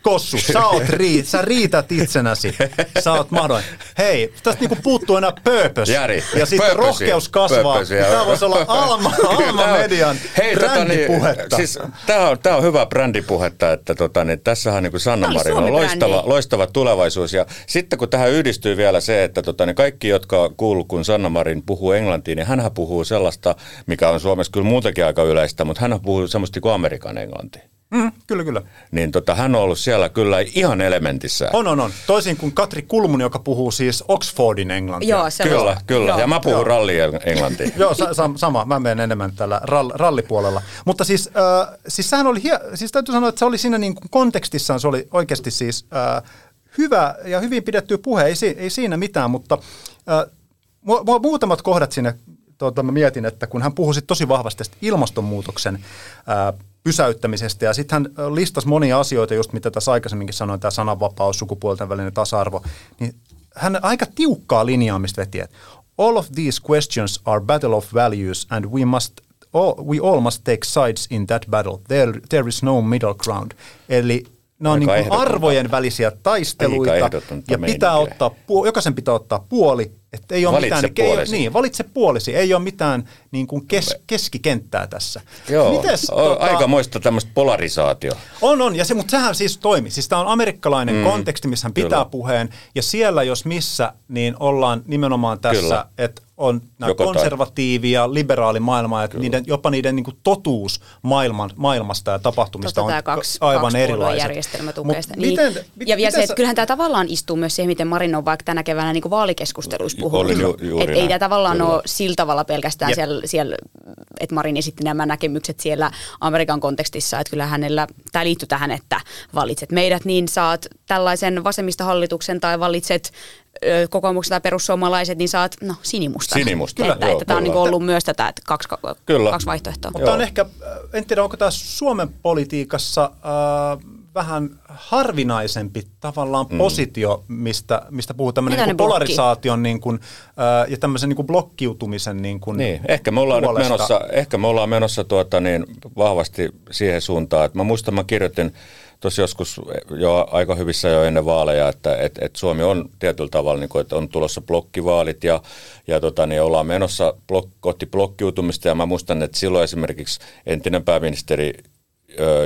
Kossu, sä, oot rii, sä riität itsenäsi. Sä oot mahdollinen. Hei, tästä niinku puuttuu enää purpose. Jari, ja sitten rohkeus kasvaa. Tämä voisi olla Alma, Alma on- Median Hei, tota, niin, brändipuhetta. siis, tämä on, tää on hyvä brändipuhetta, että tota, niin, tässähän niin Sanna Tää oli Marin on loistava, loistava tulevaisuus. Ja sitten kun tähän yhdistyy vielä se, että tota, niin kaikki, jotka kuuluu, kun Sanna Marin puhuu englantia, niin hän puhuu sellaista, mikä on Suomessa kyllä muutenkin aika yleistä, mutta hän puhuu semmoista kuin Amerikan englantia. Mm, kyllä, kyllä. Niin tota, hän on ollut siellä kyllä ihan elementissä. On, on, on. Toisin kuin Katri Kulmun, joka puhuu siis Oxfordin englantia. Joo, se Kyllä, on. kyllä. Joo. Ja mä puhun ralli englantia. Joo, sa- sa- sama. Mä menen enemmän tällä rall- rallipuolella. Mutta siis, äh, siis sehän oli, hie- siis täytyy sanoa, että se oli siinä niin kuin kontekstissaan, se oli oikeasti siis äh, hyvä ja hyvin pidetty puhe, ei, si- ei siinä mitään, mutta äh, mua, mua muutamat kohdat sinne, tuota, mä mietin, että kun hän puhui sit tosi vahvasti ilmastonmuutoksen äh, pysäyttämisestä ja sitten hän listasi monia asioita, just mitä tässä aikaisemminkin sanoin, tämä sananvapaus, sukupuolten välinen tasa-arvo, niin hän aika tiukkaa linjaamista veti, että all of these questions are battle of values and we must all, we all must take sides in that battle. There, there is no middle ground. Eli ne on niin arvojen välisiä taisteluita ja pitää meininkiä. ottaa, jokaisen pitää ottaa puoli. Että ei ole Valitse mitään, ei ole, puolesi. niin, valitse puolesi. Ei ole mitään niin kuin kes, keskikenttää tässä. Joo, Mites, o- tota- aika moista tämmöistä polarisaatio. on, on, ja se, mutta sehän siis toimi. Siis tämä on amerikkalainen mm, konteksti, missä hän pitää kyllä. puheen, ja siellä jos missä, niin ollaan nimenomaan tässä, Kyllä. että on nämä Joko tai. konservatiivi ja liberaali maailma, että niiden, jopa niiden niin kuin totuus maailman, maailmasta ja tapahtumista Totta on tämä kaksi, aivan kaksi erilaiset. järjestelmä tukee Mut sitä. Miten, niin. mit- ja vielä miten se, että sä- kyllähän tämä tavallaan istuu myös siihen, miten Marin on vaikka tänä keväänä niin vaalikeskusteluissa puhunut. Oli ju- juuri Et ei tämä tavallaan Kyllä. ole sillä tavalla pelkästään Jep. siellä, siellä, että Marin esitti nämä näkemykset siellä Amerikan kontekstissa, että kyllä hänellä, tämä liittyy tähän, että valitset meidät, niin saat tällaisen vasemmistohallituksen tai valitset kokoomuksen tai perussuomalaiset, niin saat no, sinimusta. Sinimusta, Että, joo, että tämä on kyllä. niin ollut myös tätä, että kaksi, Kyllä. kaksi vaihtoehtoa. Mutta on ehkä, en tiedä onko tämä Suomen politiikassa äh, vähän harvinaisempi tavallaan mm. positio, mistä, mistä puhuu tämmöinen niin polarisaation niin kuin, äh, ja tämmöisen niin kuin blokkiutumisen niin kuin Niin, ehkä me ollaan nyt menossa, ehkä me ollaan menossa tuota niin vahvasti siihen suuntaan, että mä muistan, mä kirjoitin tuossa joskus jo aika hyvissä jo ennen vaaleja, että et, et Suomi on tietyllä tavalla, niin kuin, että on tulossa blokkivaalit ja, ja tota, niin ollaan menossa blok, kohti blokkiutumista. Ja mä muistan, että silloin esimerkiksi entinen pääministeri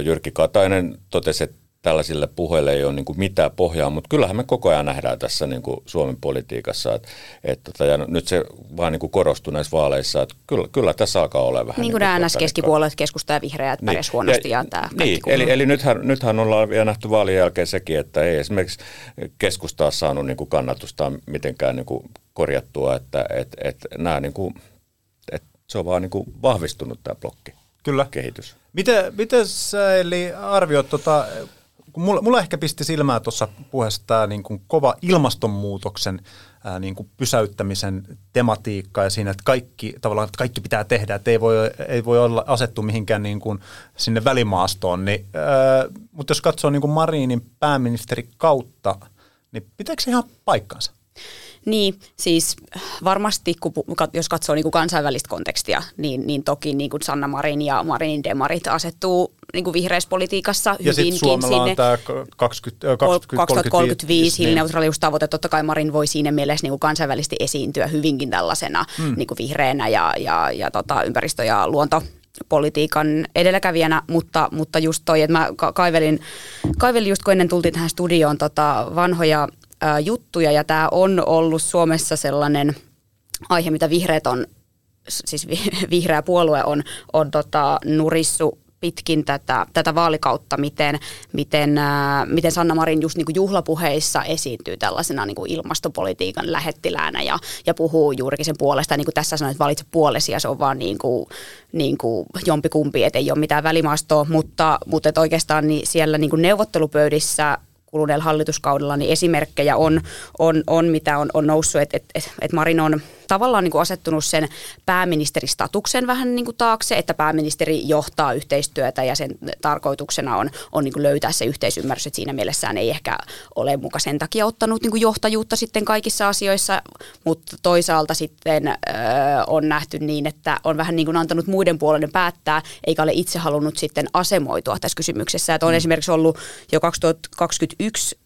Jyrki Katainen totesi, että tällaisille puheille ei ole niin kuin mitään pohjaa, mutta kyllähän me koko ajan nähdään tässä niin kuin Suomen politiikassa, että, että tota, ja nyt se vaan niin kuin korostuu näissä vaaleissa, että kyllä, kyllä tässä alkaa olla vähän. Niin kuin niin NS keskipuolet, keskusta ja vihreät niin, pärjäs huonosti ja, ja tämä Niin, eli, eli nythän, nythän ollaan vielä nähty vaalien jälkeen sekin, että ei esimerkiksi keskusta ole saanut niin kuin kannatusta mitenkään niin kuin korjattua, että et, et, nämä niin kuin, että se on vaan niin kuin vahvistunut tämä blokki. Kyllä. Kehitys. Miten, miten sä eli arvioit tota, kun mulla, mulla ehkä pisti silmää tuossa puheessa tämä niin kuin kova ilmastonmuutoksen ää, niin kuin pysäyttämisen tematiikka ja siinä, että kaikki, tavallaan, että kaikki pitää tehdä, että ei voi, ei voi olla asettu mihinkään niin kuin sinne välimaastoon. Niin, ää, mutta jos katsoo niin kuin Marinin pääministeri kautta, niin pitääkö se ihan paikkansa? Niin, siis varmasti kun, jos katsoo niin kuin kansainvälistä kontekstia, niin, niin toki niin kuin Sanna Marin ja Marinin demarit asettuu niin kuin vihreässä politiikassa ja hyvinkin Suomella sinne. on tämä 20, 20, 2035 hiilineutraaliustavoite. Totta kai Marin voi siinä mielessä niin kuin kansainvälisesti esiintyä hyvinkin tällaisena mm. niin kuin vihreänä ja, ja, ja tota, ympäristö- ja luonto politiikan edelläkävijänä, mutta, mutta just toi, että mä kaivelin, kaivelin just kun ennen tultiin tähän studioon tota vanhoja juttuja ja tämä on ollut Suomessa sellainen aihe, mitä vihreät on, siis vihreä puolue on, on tota, nurissu pitkin tätä, tätä vaalikautta, miten, miten, ää, miten Sanna Marin just niin kuin juhlapuheissa esiintyy tällaisena niin kuin ilmastopolitiikan lähettiläänä ja, ja puhuu juurikin sen puolesta. Niin kuin tässä sanoin, että valitse puolesi ja se on vaan niin kuin, niin kuin jompikumpi, että ei ole mitään välimaastoa, mutta, mutta että oikeastaan niin siellä niin kuin neuvottelupöydissä kuluneella hallituskaudella, niin esimerkkejä on, on, on mitä on, on noussut, että et, et Marin on tavallaan niin kuin asettunut sen pääministeristatuksen vähän niin kuin taakse, että pääministeri johtaa yhteistyötä ja sen tarkoituksena on, on niin kuin löytää se yhteisymmärrys, että siinä mielessään ei ehkä ole muka sen takia ottanut niin kuin johtajuutta sitten kaikissa asioissa, mutta toisaalta sitten ö, on nähty niin, että on vähän niin kuin antanut muiden puolelle päättää, eikä ole itse halunnut sitten asemoitua tässä kysymyksessä. Että on mm. esimerkiksi ollut jo 2021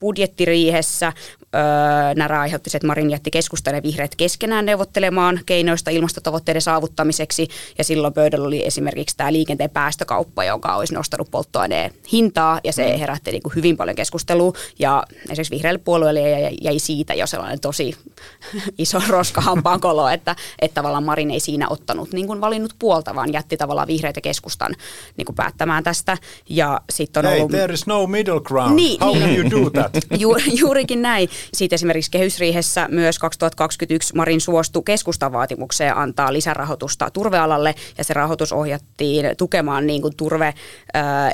budjettiriihessä Öö, Närä aiheutti se, että Marin jätti keskustan ja vihreät keskenään neuvottelemaan keinoista ilmastotavoitteiden saavuttamiseksi. Ja silloin pöydällä oli esimerkiksi tämä liikenteen päästökauppa, joka olisi nostanut polttoaineen hintaa. Ja se mm. herätti niin kuin hyvin paljon keskustelua. Ja esimerkiksi vihreälle puolueelle jäi siitä jo sellainen tosi iso roska hampaankolo, että, että tavallaan Marin ei siinä ottanut niin kuin valinnut puolta, vaan jätti tavallaan vihreät ja keskustan niin kuin päättämään tästä. Ja sit on hey, ollut... there is no middle ground. Niin, How niin. can you do that? Ju, juurikin näin. Siitä esimerkiksi kehysriihessä myös 2021 Marin suostui keskustan vaatimukseen antaa lisärahoitusta turvealalle ja se rahoitus ohjattiin tukemaan niin kuin turve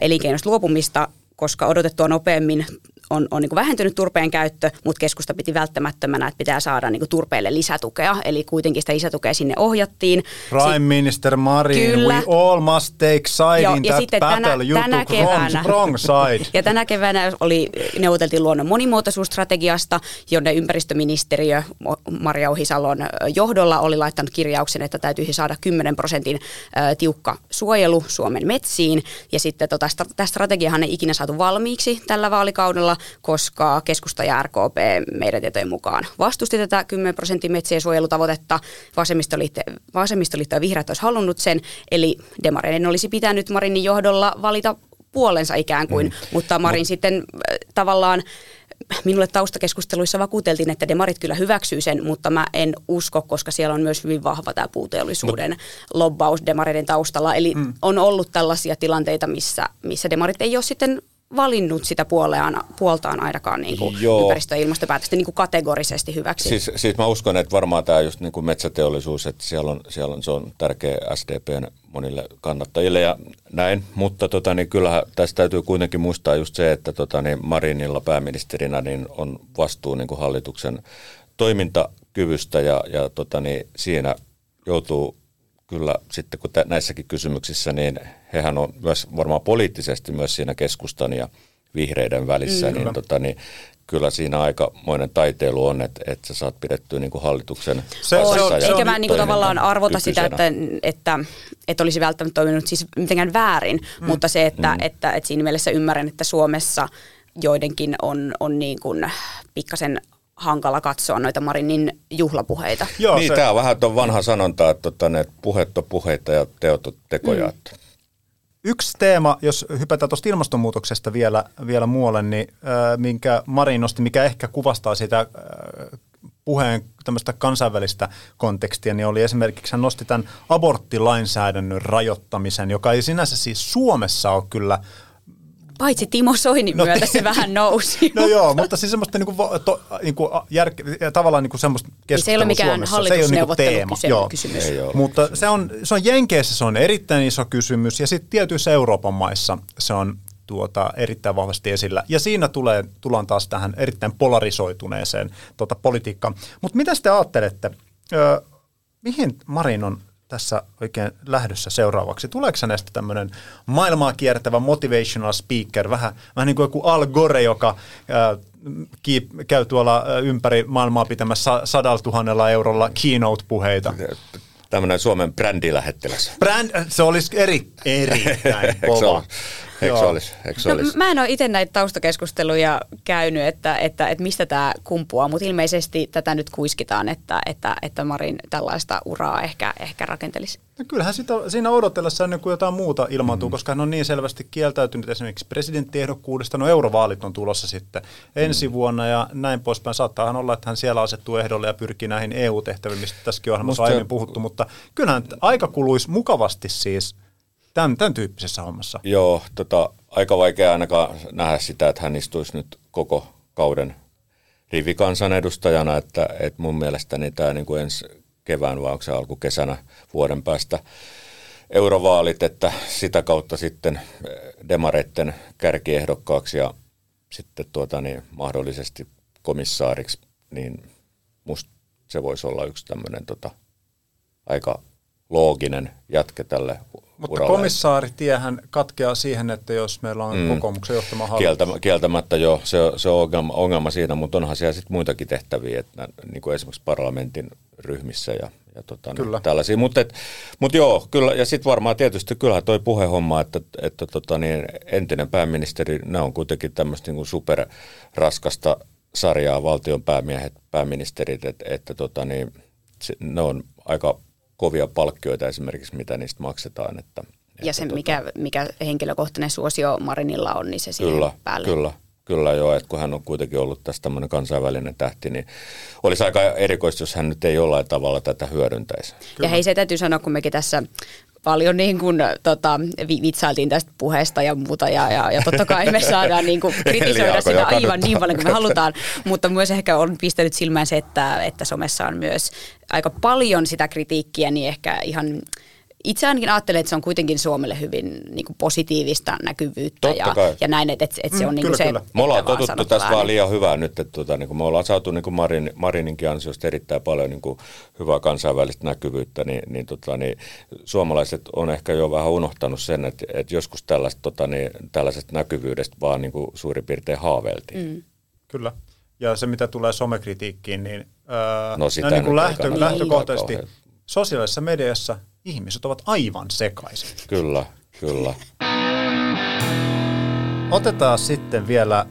elinkeinosta luopumista koska odotettua nopeammin on, on niin vähentynyt turpeen käyttö, mutta keskusta piti välttämättömänä, että pitää saada niin turpeelle lisätukea, eli kuitenkin sitä lisätukea sinne ohjattiin. Prime Sit, Minister Marin, Kyllä. we all must take side Joo, in ja that sitten battle, tänä, you tänä keväänä, wrong side. ja tänä keväänä oli, neuvoteltiin luonnon monimuotoisuusstrategiasta, jonne ympäristöministeriö Maria Ohisalon johdolla oli laittanut kirjauksen, että täytyisi saada 10 prosentin tiukka suojelu Suomen metsiin, ja sitten tota, tästä strategiahan ei ikinä saatu valmiiksi tällä vaalikaudella, koska keskusta ja RKP meidän tietojen mukaan vastusti tätä 10 prosentin metsien suojelutavoitetta. Vasemmistoliitto, vasemmistoliitto ja vihreät olisi halunnut sen, eli demareiden olisi pitänyt Marinin johdolla valita puolensa ikään kuin, mm. mutta Marin Mut. sitten äh, tavallaan minulle taustakeskusteluissa vakuuteltiin, että demarit kyllä hyväksyy sen, mutta mä en usko, koska siellä on myös hyvin vahva tämä puuteollisuuden no. lobbaus demareiden taustalla. Eli mm. on ollut tällaisia tilanteita, missä, missä demarit ei ole sitten valinnut sitä puoleaan, puoltaan ainakaan niin kuin ympäristö- ja ilmastopäätöstä niin kuin kategorisesti hyväksi. Siis, siis mä uskon, että varmaan tämä just niin kuin metsäteollisuus, että siellä on, siellä on, se on tärkeä SDPn monille kannattajille ja näin, mutta tota, niin kyllähän tässä täytyy kuitenkin muistaa just se, että tota, niin Marinilla pääministerinä niin on vastuu niin kuin hallituksen toimintakyvystä ja, ja tota, niin siinä joutuu kyllä sitten kun näissäkin kysymyksissä, niin hehän on myös varmaan poliittisesti myös siinä keskustan ja vihreiden välissä, mm. niin, tota, niin kyllä siinä aikamoinen taiteilu on, että, että sä saat pidettyä niin kuin hallituksen se, on, se on, Eikä mä niin kuin tavallaan arvota kykyisenä. sitä, että, että, että olisi välttämättä toiminut siis mitenkään väärin, mm. mutta se, että, mm. että, että, että siinä mielessä ymmärrän, että Suomessa joidenkin on, on niin kuin pikkasen hankala katsoa noita Marinin juhlapuheita. Joo, niin, se... tämä on vähän tuon vanha sanonta, että, että ne puhet on puheita ja teot on tekoja. Mm. Yksi teema, jos hypätään tuosta ilmastonmuutoksesta vielä, vielä muualle, niin äh, minkä Marin nosti, mikä ehkä kuvastaa sitä äh, puheen tämmöistä kansainvälistä kontekstia, niin oli esimerkiksi, hän nosti tämän aborttilainsäädännön rajoittamän, joka ei sinänsä siis Suomessa ole kyllä Paitsi Timo Soinin no, myötä se vähän nousi. No joo, mutta siis semmoista niinku, to, niinku järke, tavallaan niinku semmoista keskustelua niin Se ei ole mikään Suomessa. hallitusneuvottelukysymys. Niinku mutta se on, se on Jenkeissä se on erittäin iso kysymys ja sitten tietyissä Euroopan maissa se on tuota, erittäin vahvasti esillä. Ja siinä tulee, tullaan taas tähän erittäin polarisoituneeseen tuota, politiikkaan. Mutta mitä te ajattelette, ö, mihin Marin on tässä oikein lähdössä seuraavaksi? Tuleeko näistä tämmöinen maailmaa kiertävä motivational speaker, vähän, vähän niin kuin joku Al Gore, joka ää, kiip, käy tuolla ympäri maailmaa pitämässä sadalla tuhannella eurolla keynote-puheita? Tämmöinen Suomen brändilähettiläs. Brand, se olisi eri, erittäin kova. Eikö se olisi? Eikö se no, mä en ole itse näitä taustakeskusteluja käynyt, että, että, että mistä tämä kumpuaa, mutta ilmeisesti tätä nyt kuiskitaan, että, että, että Marin tällaista uraa ehkä, ehkä rakentelisi. No kyllähän sitä, siinä odotellessa ennen kuin jotain muuta ilmaantuu, mm. koska hän on niin selvästi kieltäytynyt esimerkiksi presidenttiehdokkuudesta. No eurovaalit on tulossa sitten ensi mm. vuonna ja näin poispäin. Saattaahan olla, että hän siellä asettuu ehdolle ja pyrkii näihin EU-tehtäviin, mistä tässäkin on aiemmin puhuttu, mutta kyllähän aika kuluisi mukavasti siis tämän, tämän tyyppisessä hommassa. Joo, tota, aika vaikea ainakaan nähdä sitä, että hän istuisi nyt koko kauden rivikansanedustajana, että, että mun mielestäni tämä niin kuin ensi kevään vai onko se alkukesänä vuoden päästä eurovaalit, että sitä kautta sitten demareitten kärkiehdokkaaksi ja sitten tuota, niin mahdollisesti komissaariksi, niin musta se voisi olla yksi tämmöinen tota, aika looginen jatke tälle mutta uralle. komissaaritiehän katkeaa siihen, että jos meillä on mm. kokoomuksen johtama hallitus. Kieltä, kieltämättä jo, se, se on ongelma, ongelma siinä, mutta onhan siellä sitten muitakin tehtäviä, että, niin kuin esimerkiksi parlamentin ryhmissä ja, ja tota, kyllä. Niin, tällaisia. Mutta mut joo, kyllä, ja sitten varmaan tietysti kyllähän toi puhehomma, että, että tota, niin, entinen pääministeri, ne on kuitenkin tämmöistä niin superraskasta sarjaa, valtion päämiehet, pääministerit, että, että tota, niin, se, ne on aika kovia palkkioita esimerkiksi, mitä niistä maksetaan. Että, ja se, tota, mikä, mikä henkilökohtainen suosio Marinilla on, niin se siihen kyllä, päälle. Kyllä, Kyllä joo, että kun hän on kuitenkin ollut tässä tämmöinen kansainvälinen tähti, niin olisi aika erikoista, jos hän nyt ei jollain tavalla tätä hyödyntäisi. Kyllä. Ja hei, se täytyy sanoa, kun mekin tässä paljon niin kuin, tota, vitsailtiin tästä puheesta ja muuta ja, ja, ja totta kai me saadaan niin kuin, kritisoida sitä aivan niin paljon kuin me halutaan, mutta myös ehkä on pistänyt silmään se, että, että somessa on myös aika paljon sitä kritiikkiä, niin ehkä ihan itse ainakin ajattelen, että se on kuitenkin Suomelle hyvin niin kuin positiivista näkyvyyttä ja, ja näin, että, että se on mm, niin kyllä, se. Kyllä. Me ollaan totuttu tästä vaan liian hyvää nyt, että tuota, niin kuin me ollaan saatu niin kuin Marin, Marininkin ansiosta erittäin paljon niin kuin hyvää kansainvälistä näkyvyyttä, niin, niin, tota, niin suomalaiset on ehkä jo vähän unohtanut sen, että, että joskus tällaista, tota, niin, tällaisesta näkyvyydestä vaan niin kuin suurin piirtein haaveiltiin. Mm. Kyllä. Ja se, mitä tulee somekritiikkiin, niin, öö, no sitä niin kuin lähtö, lähtökohtaisesti sosiaalisessa mediassa – ihmiset ovat aivan sekaisin. Kyllä, kyllä. Otetaan sitten vielä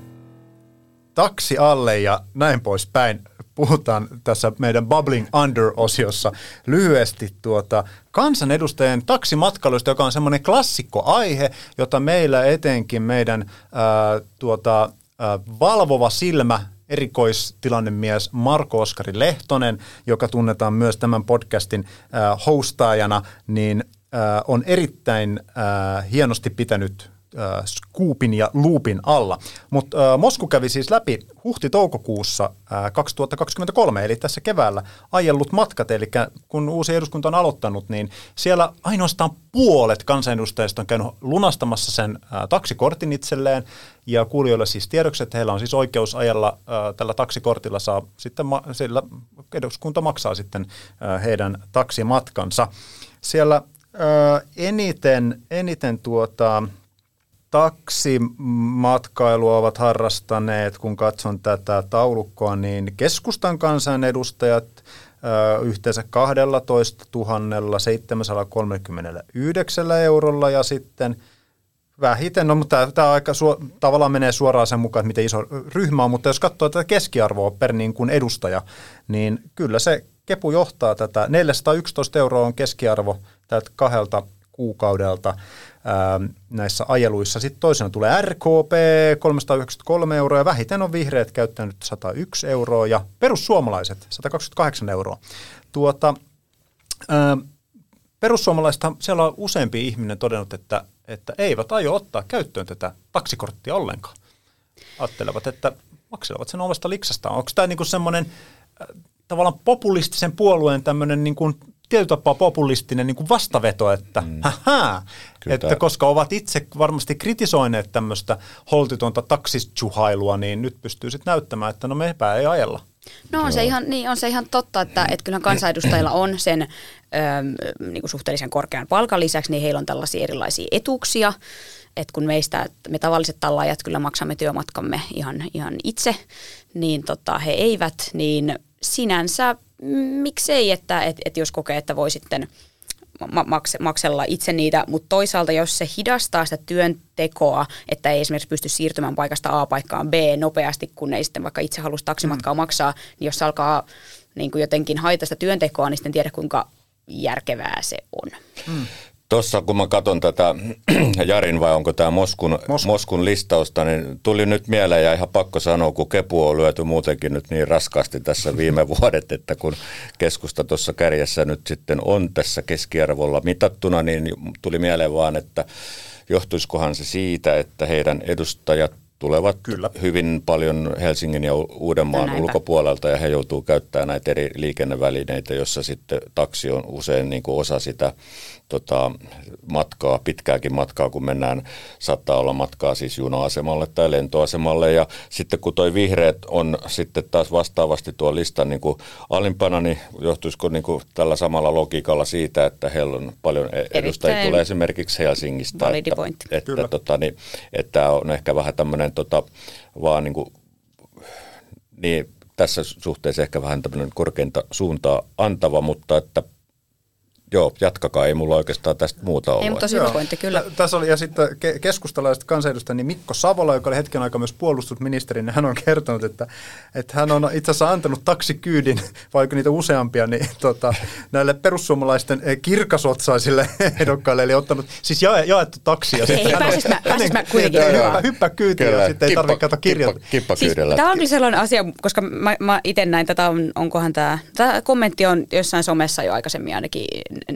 taksi alle ja näin poispäin. Puhutaan tässä meidän Bubbling Under-osiossa lyhyesti tuota kansanedustajien taksimatkailusta, joka on semmoinen klassikkoaihe, jota meillä etenkin meidän ää, tuota, ää, valvova silmä erikoistilannemies Marko Oskari Lehtonen, joka tunnetaan myös tämän podcastin äh, hostaajana, niin äh, on erittäin äh, hienosti pitänyt äh, Scoopin ja Loopin alla. Mutta äh, Mosku kävi siis läpi huhti-toukokuussa äh, 2023, eli tässä keväällä ajellut matkat, eli kun uusi eduskunta on aloittanut, niin siellä ainoastaan puolet kansanedustajista on käynyt lunastamassa sen äh, taksikortin itselleen, ja kuulijoille siis tiedoksi, että heillä on siis oikeus ajella äh, tällä taksikortilla, saa sitten ma- sillä eduskunta maksaa sitten äh, heidän taksimatkansa. Siellä äh, eniten, eniten tuota, taksimatkailua ovat harrastaneet, kun katson tätä taulukkoa, niin keskustan kansanedustajat yhteensä 12 739 eurolla ja sitten vähiten, no mutta tämä aika suo, tavallaan menee suoraan sen mukaan, että miten iso ryhmä on, mutta jos katsoo tätä keskiarvoa per niin kuin edustaja, niin kyllä se Kepu johtaa tätä. 411 euroa on keskiarvo tältä kahdelta kuukaudelta näissä ajeluissa. Sitten toisena tulee RKP 393 euroa ja vähiten on vihreät käyttänyt 101 euroa ja perussuomalaiset 128 euroa. Tuota, ää, perussuomalaiset, siellä on useampi ihminen todennut, että, että eivät aio ottaa käyttöön tätä taksikorttia ollenkaan. Ajattelevat, että makselevat sen omasta liksastaan. Onko tämä niinku semmoinen tavallaan populistisen puolueen tämmöinen niin kuin tietyllä tapaa populistinen niin kuin vastaveto, että mm. haha, että koska ovat itse varmasti kritisoineet tämmöistä holtitonta taksichuhailua, niin nyt pystyy sitten näyttämään, että no mepä ei ajella. No on se, ihan, niin, on se ihan totta, että, että kyllähän kansanedustajilla on sen ö, niin kuin suhteellisen korkean palkan lisäksi, niin heillä on tällaisia erilaisia etuuksia, että kun meistä, me tavalliset tallaajat kyllä maksamme työmatkamme ihan, ihan itse, niin tota, he eivät, niin sinänsä miksei, että et, et jos kokee, että voi sitten maks, maksella itse niitä, mutta toisaalta jos se hidastaa sitä työntekoa, että ei esimerkiksi pysty siirtymään paikasta A paikkaan B nopeasti, kun ei sitten vaikka itse halusi taksimatkaa mm. maksaa, niin jos alkaa niin kuin jotenkin haita sitä työntekoa, niin sitten tiedä kuinka järkevää se on. Mm. Tuossa kun mä katson tätä Jarin vai onko tämä Moskun, Moskun. Moskun listausta, niin tuli nyt mieleen ja ihan pakko sanoa, kun kepu on lyöty muutenkin nyt niin raskaasti tässä viime vuodet, että kun keskusta tuossa kärjessä nyt sitten on tässä keskiarvolla mitattuna, niin tuli mieleen vaan, että johtuisikohan se siitä, että heidän edustajat tulevat Kyllä. hyvin paljon Helsingin ja Uudenmaan no ulkopuolelta ja he joutuu käyttämään näitä eri liikennevälineitä, jossa sitten taksi on usein niin kuin osa sitä tota, matkaa, pitkääkin matkaa, kun mennään, saattaa olla matkaa siis juna-asemalle tai lentoasemalle. Ja sitten kun toi vihreät on sitten taas vastaavasti tuo listan niin kuin alimpana, niin johtuisiko niin kuin tällä samalla logiikalla siitä, että heillä on paljon e- edustajia tulee esimerkiksi Helsingistä. Että, että, että, tota, niin, että on ehkä vähän tämmöinen tota, vaan niin kuin, niin tässä suhteessa ehkä vähän tämmöinen korkeinta suuntaa antava, mutta että Joo, jatkakaa, ei mulla oikeastaan tästä muuta ole. Ei, mutta hyvä pointti, kyllä. Tässä oli, ja sitten ke- keskustalaiset kansanedustajat, niin Mikko Savola, joka oli hetken aikaa myös puolustusministeri, niin hän on kertonut, että, että hän on itse asiassa antanut taksikyydin, vaikka niitä useampia, niin tota, näille perussuomalaisten eh, kirkasotsaisille ehdokkaille, eli ottanut siis jae, jaettu taksia. Ei, ei pääsis mä, pääsis mä kuitenkin. Hyppää, hyppää kyytiin ja sitten ei tarvitse katsoa kirjata. Kippa, siis, tämä on kyllä sellainen asia, koska mä, mä itse näin, tätä on, onkohan tämä, tämä kommentti on jossain somessa jo aikaisemmin ainakin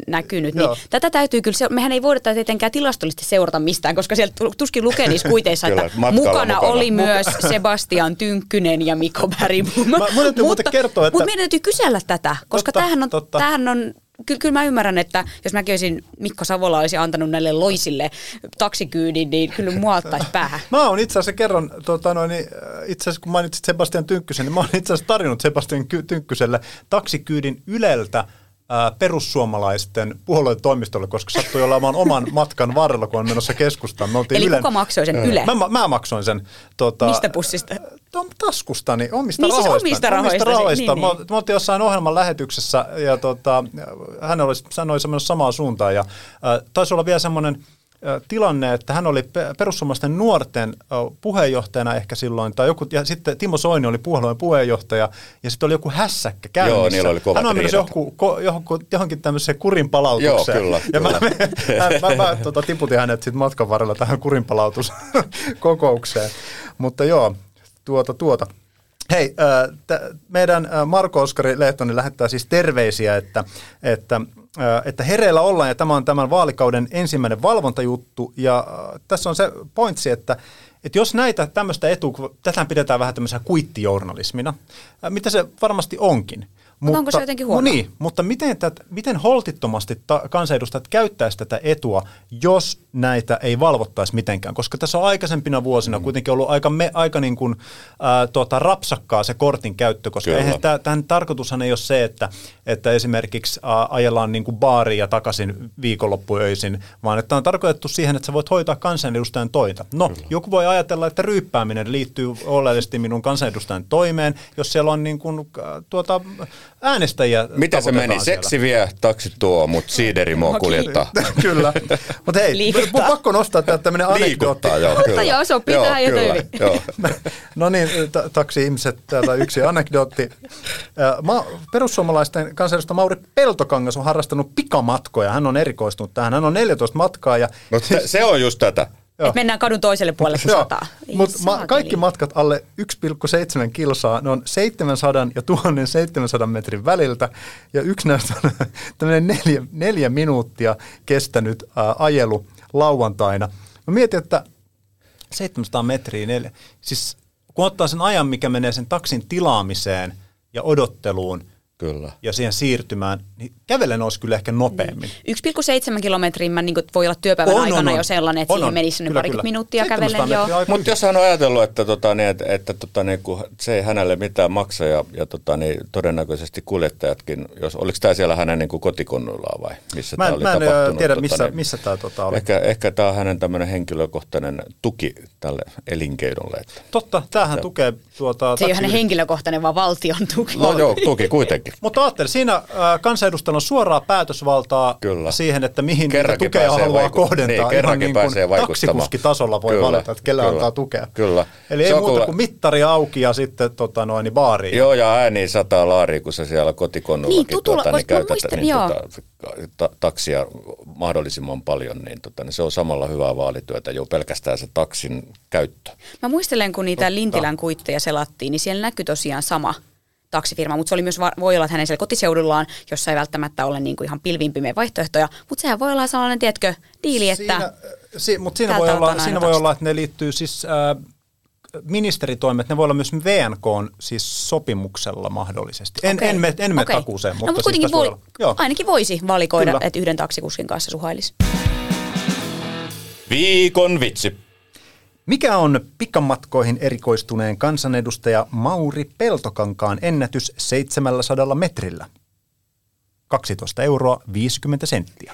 näkynyt. Niin tätä täytyy kyllä, mehän ei voida tietenkään tilastollisesti seurata mistään, koska siellä tuskin lukee niissä kuiteissa, että mukana, mukana oli myös Sebastian Tynkkynen ja Mikko Bergbom. Mä, mutta, kertoa, että... mutta meidän täytyy kysellä tätä, koska totta, tämähän on, totta. tämähän on kyllä, kyllä mä ymmärrän, että jos mäkin olisin Mikko Savola olisi antanut näille loisille taksikyydin, niin kyllä mua ottaisi päähän. Mä oon itse asiassa kerran, tota noin, niin, itse asiassa kun mainitsit Sebastian Tynkkysen, niin mä oon itse asiassa tarjonnut Sebastian Tynkkyselle taksikyydin Yleltä perussuomalaisten puolueen toimistolle, koska sattui olemaan oman matkan varrella, kun on menossa keskustaan. Me Eli Ylen... kuka maksoi sen Yle? Mä, mä maksoin sen. Tota, Mistä pussista? To, taskustani, omista niin, rahoista. Siis omista rahoista. Omista rahoista. Niin, niin. Me oltiin jossain ohjelman lähetyksessä ja tota, hän oli, sanoi semmoinen samaan suuntaan ja äh, taisi olla vielä semmoinen tilanne, että hän oli perussuomalaisten nuorten puheenjohtajana ehkä silloin, tai joku, ja sitten Timo Soini oli puolueen puheenjohtaja, ja sitten oli joku hässäkkä käynnissä. Joo, niillä oli kovat Hän on menossa johonkin, johonkin, johonkin tämmöiseen kurinpalautukseen. Joo, kyllä. Ja kyllä. mä, mä, mä, mä tota, tiputin hänet sitten matkan varrella tähän kurinpalautuskokoukseen. Mutta joo, tuota, tuota. Hei, t- meidän Marko Oskari Lehtonen lähettää siis terveisiä, että, että että hereillä ollaan ja tämä on tämän vaalikauden ensimmäinen valvontajuttu ja tässä on se pointsi, että, että jos näitä tämmöistä etu, tätä pidetään vähän tämmöisenä kuittijournalismina, mitä se varmasti onkin, Mutta onko se jotenkin huono? Niin, mutta miten, tät, miten holtittomasti ta, kansanedustajat käyttäisi tätä etua, jos näitä ei valvottaisi mitenkään? Koska tässä on aikaisempina vuosina mm. kuitenkin ollut aika, me, aika niin kuin, ää, tuota, rapsakkaa se kortin käyttö, koska eihän tämä, tämän tarkoitushan ei ole se, että, että esimerkiksi ää, ajellaan niin kuin baaria takaisin viikonloppuöisin, vaan että on tarkoitettu siihen, että sä voit hoitaa kansanedustajan tointa. No, Kyllä. joku voi ajatella, että ryyppääminen liittyy oleellisesti minun kansanedustajan toimeen, jos siellä on niin kuin, tuota, äänestäjiä Mitä se meni? Siellä. Seksi vie, taksi tuo, mutta siiderimo no, kuljettaa. kyllä. Mutta hei, Liikuttaa. pakko nostaa tämmöinen anekdootti. joo, kyllä. joo, se pitää jo joo. no niin, t- taksi-ihmiset, täältä yksi anekdootti. Ma- perussuomalaisten kansanedustaja Mauri Peltokangas on harrastanut pikamatkoja. Hän on erikoistunut tähän. Hän on 14 matkaa. Ja no, t- se on just tätä. Että mennään kadun toiselle puolelle kuin sataa. Mutta ma- kaikki matkat alle 1,7 kilsaa, ne on 700 ja 1700 metrin väliltä. Ja yksi näistä on tämmöinen neljä, neljä minuuttia kestänyt ää, ajelu lauantaina. Mä mietin, että 700 metriä, neljä. siis kun ottaa sen ajan, mikä menee sen taksin tilaamiseen ja odotteluun – Kyllä. ja siihen siirtymään, niin kävellen olisi kyllä ehkä nopeammin. Niin. 1,7 kilometriä mä, niin voi olla työpäivän on, aikana on, on. jo sellainen, että on, siihen on. menisi kyllä, parikymmentä minuuttia kävellen jo. Mutta jos hän on ajatellut, että, tota, niin, että, että tota, niin, kun se ei hänelle mitään maksa ja, ja tota, niin, todennäköisesti kuljettajatkin, jos, oliko tämä siellä hänen niin kotikonnuillaan vai missä tämä oli mä en tapahtunut? tiedä, tota, missä, niin, missä tämä tota, oli. Ehkä, ehkä tämä on hänen tämmöinen henkilökohtainen tuki tälle elinkeinolle. Että, Totta, tämähän ja. tukee tuota... Se ei ole hänen henkilökohtainen, vaan valtion tuki. No joo, tuki kuitenkin. Mutta ajattelin, siinä äh, kansanedustajalla on suoraa päätösvaltaa Kyllä. siihen, että mihin Kerrankin tukea haluaa vaiku- kohdentaa. Niin, Ihan niin kuin taksikuskitasolla voi Kyllä. valita, että kelle Kyllä. antaa tukea. Kyllä. Eli se ei muuta kuule... kuin mittari auki ja sitten tota, noin, niin baariin. Joo, ja ääni sataa laariin, kun sä siellä kotikonnullakin niin, tutulla, tuota, niin käytät muistan, niin, tota, ta, taksia mahdollisimman paljon, niin, tota, niin se on samalla hyvää vaalityötä jo pelkästään se taksin käyttö. Mä muistelen, kun niitä Totta. Lintilän kuitteja selattiin, niin siellä näkyy tosiaan sama taksifirma, mutta se oli myös, voi olla, että hänen siellä kotiseudullaan, jossa ei välttämättä ole niin kuin ihan pilvin vaihtoehtoja, mutta sehän voi olla sellainen, tiedätkö, diili, että... Siinä, si, mutta siinä voi, olla, siinä voi olla, että ne liittyy siis... Äh, ministeritoimet, ne voi olla myös VNK siis sopimuksella mahdollisesti. En, okay. en, me, en me okay. takuuseen, mutta, no, mutta siis voi, olla, ainakin voisi valikoida, Kyllä. että yhden taksikuskin kanssa suhailisi. Viikon vitsi. Mikä on pikamatkoihin erikoistuneen kansanedustaja Mauri Peltokankaan ennätys 700 metrillä? 12 euroa 50 senttiä.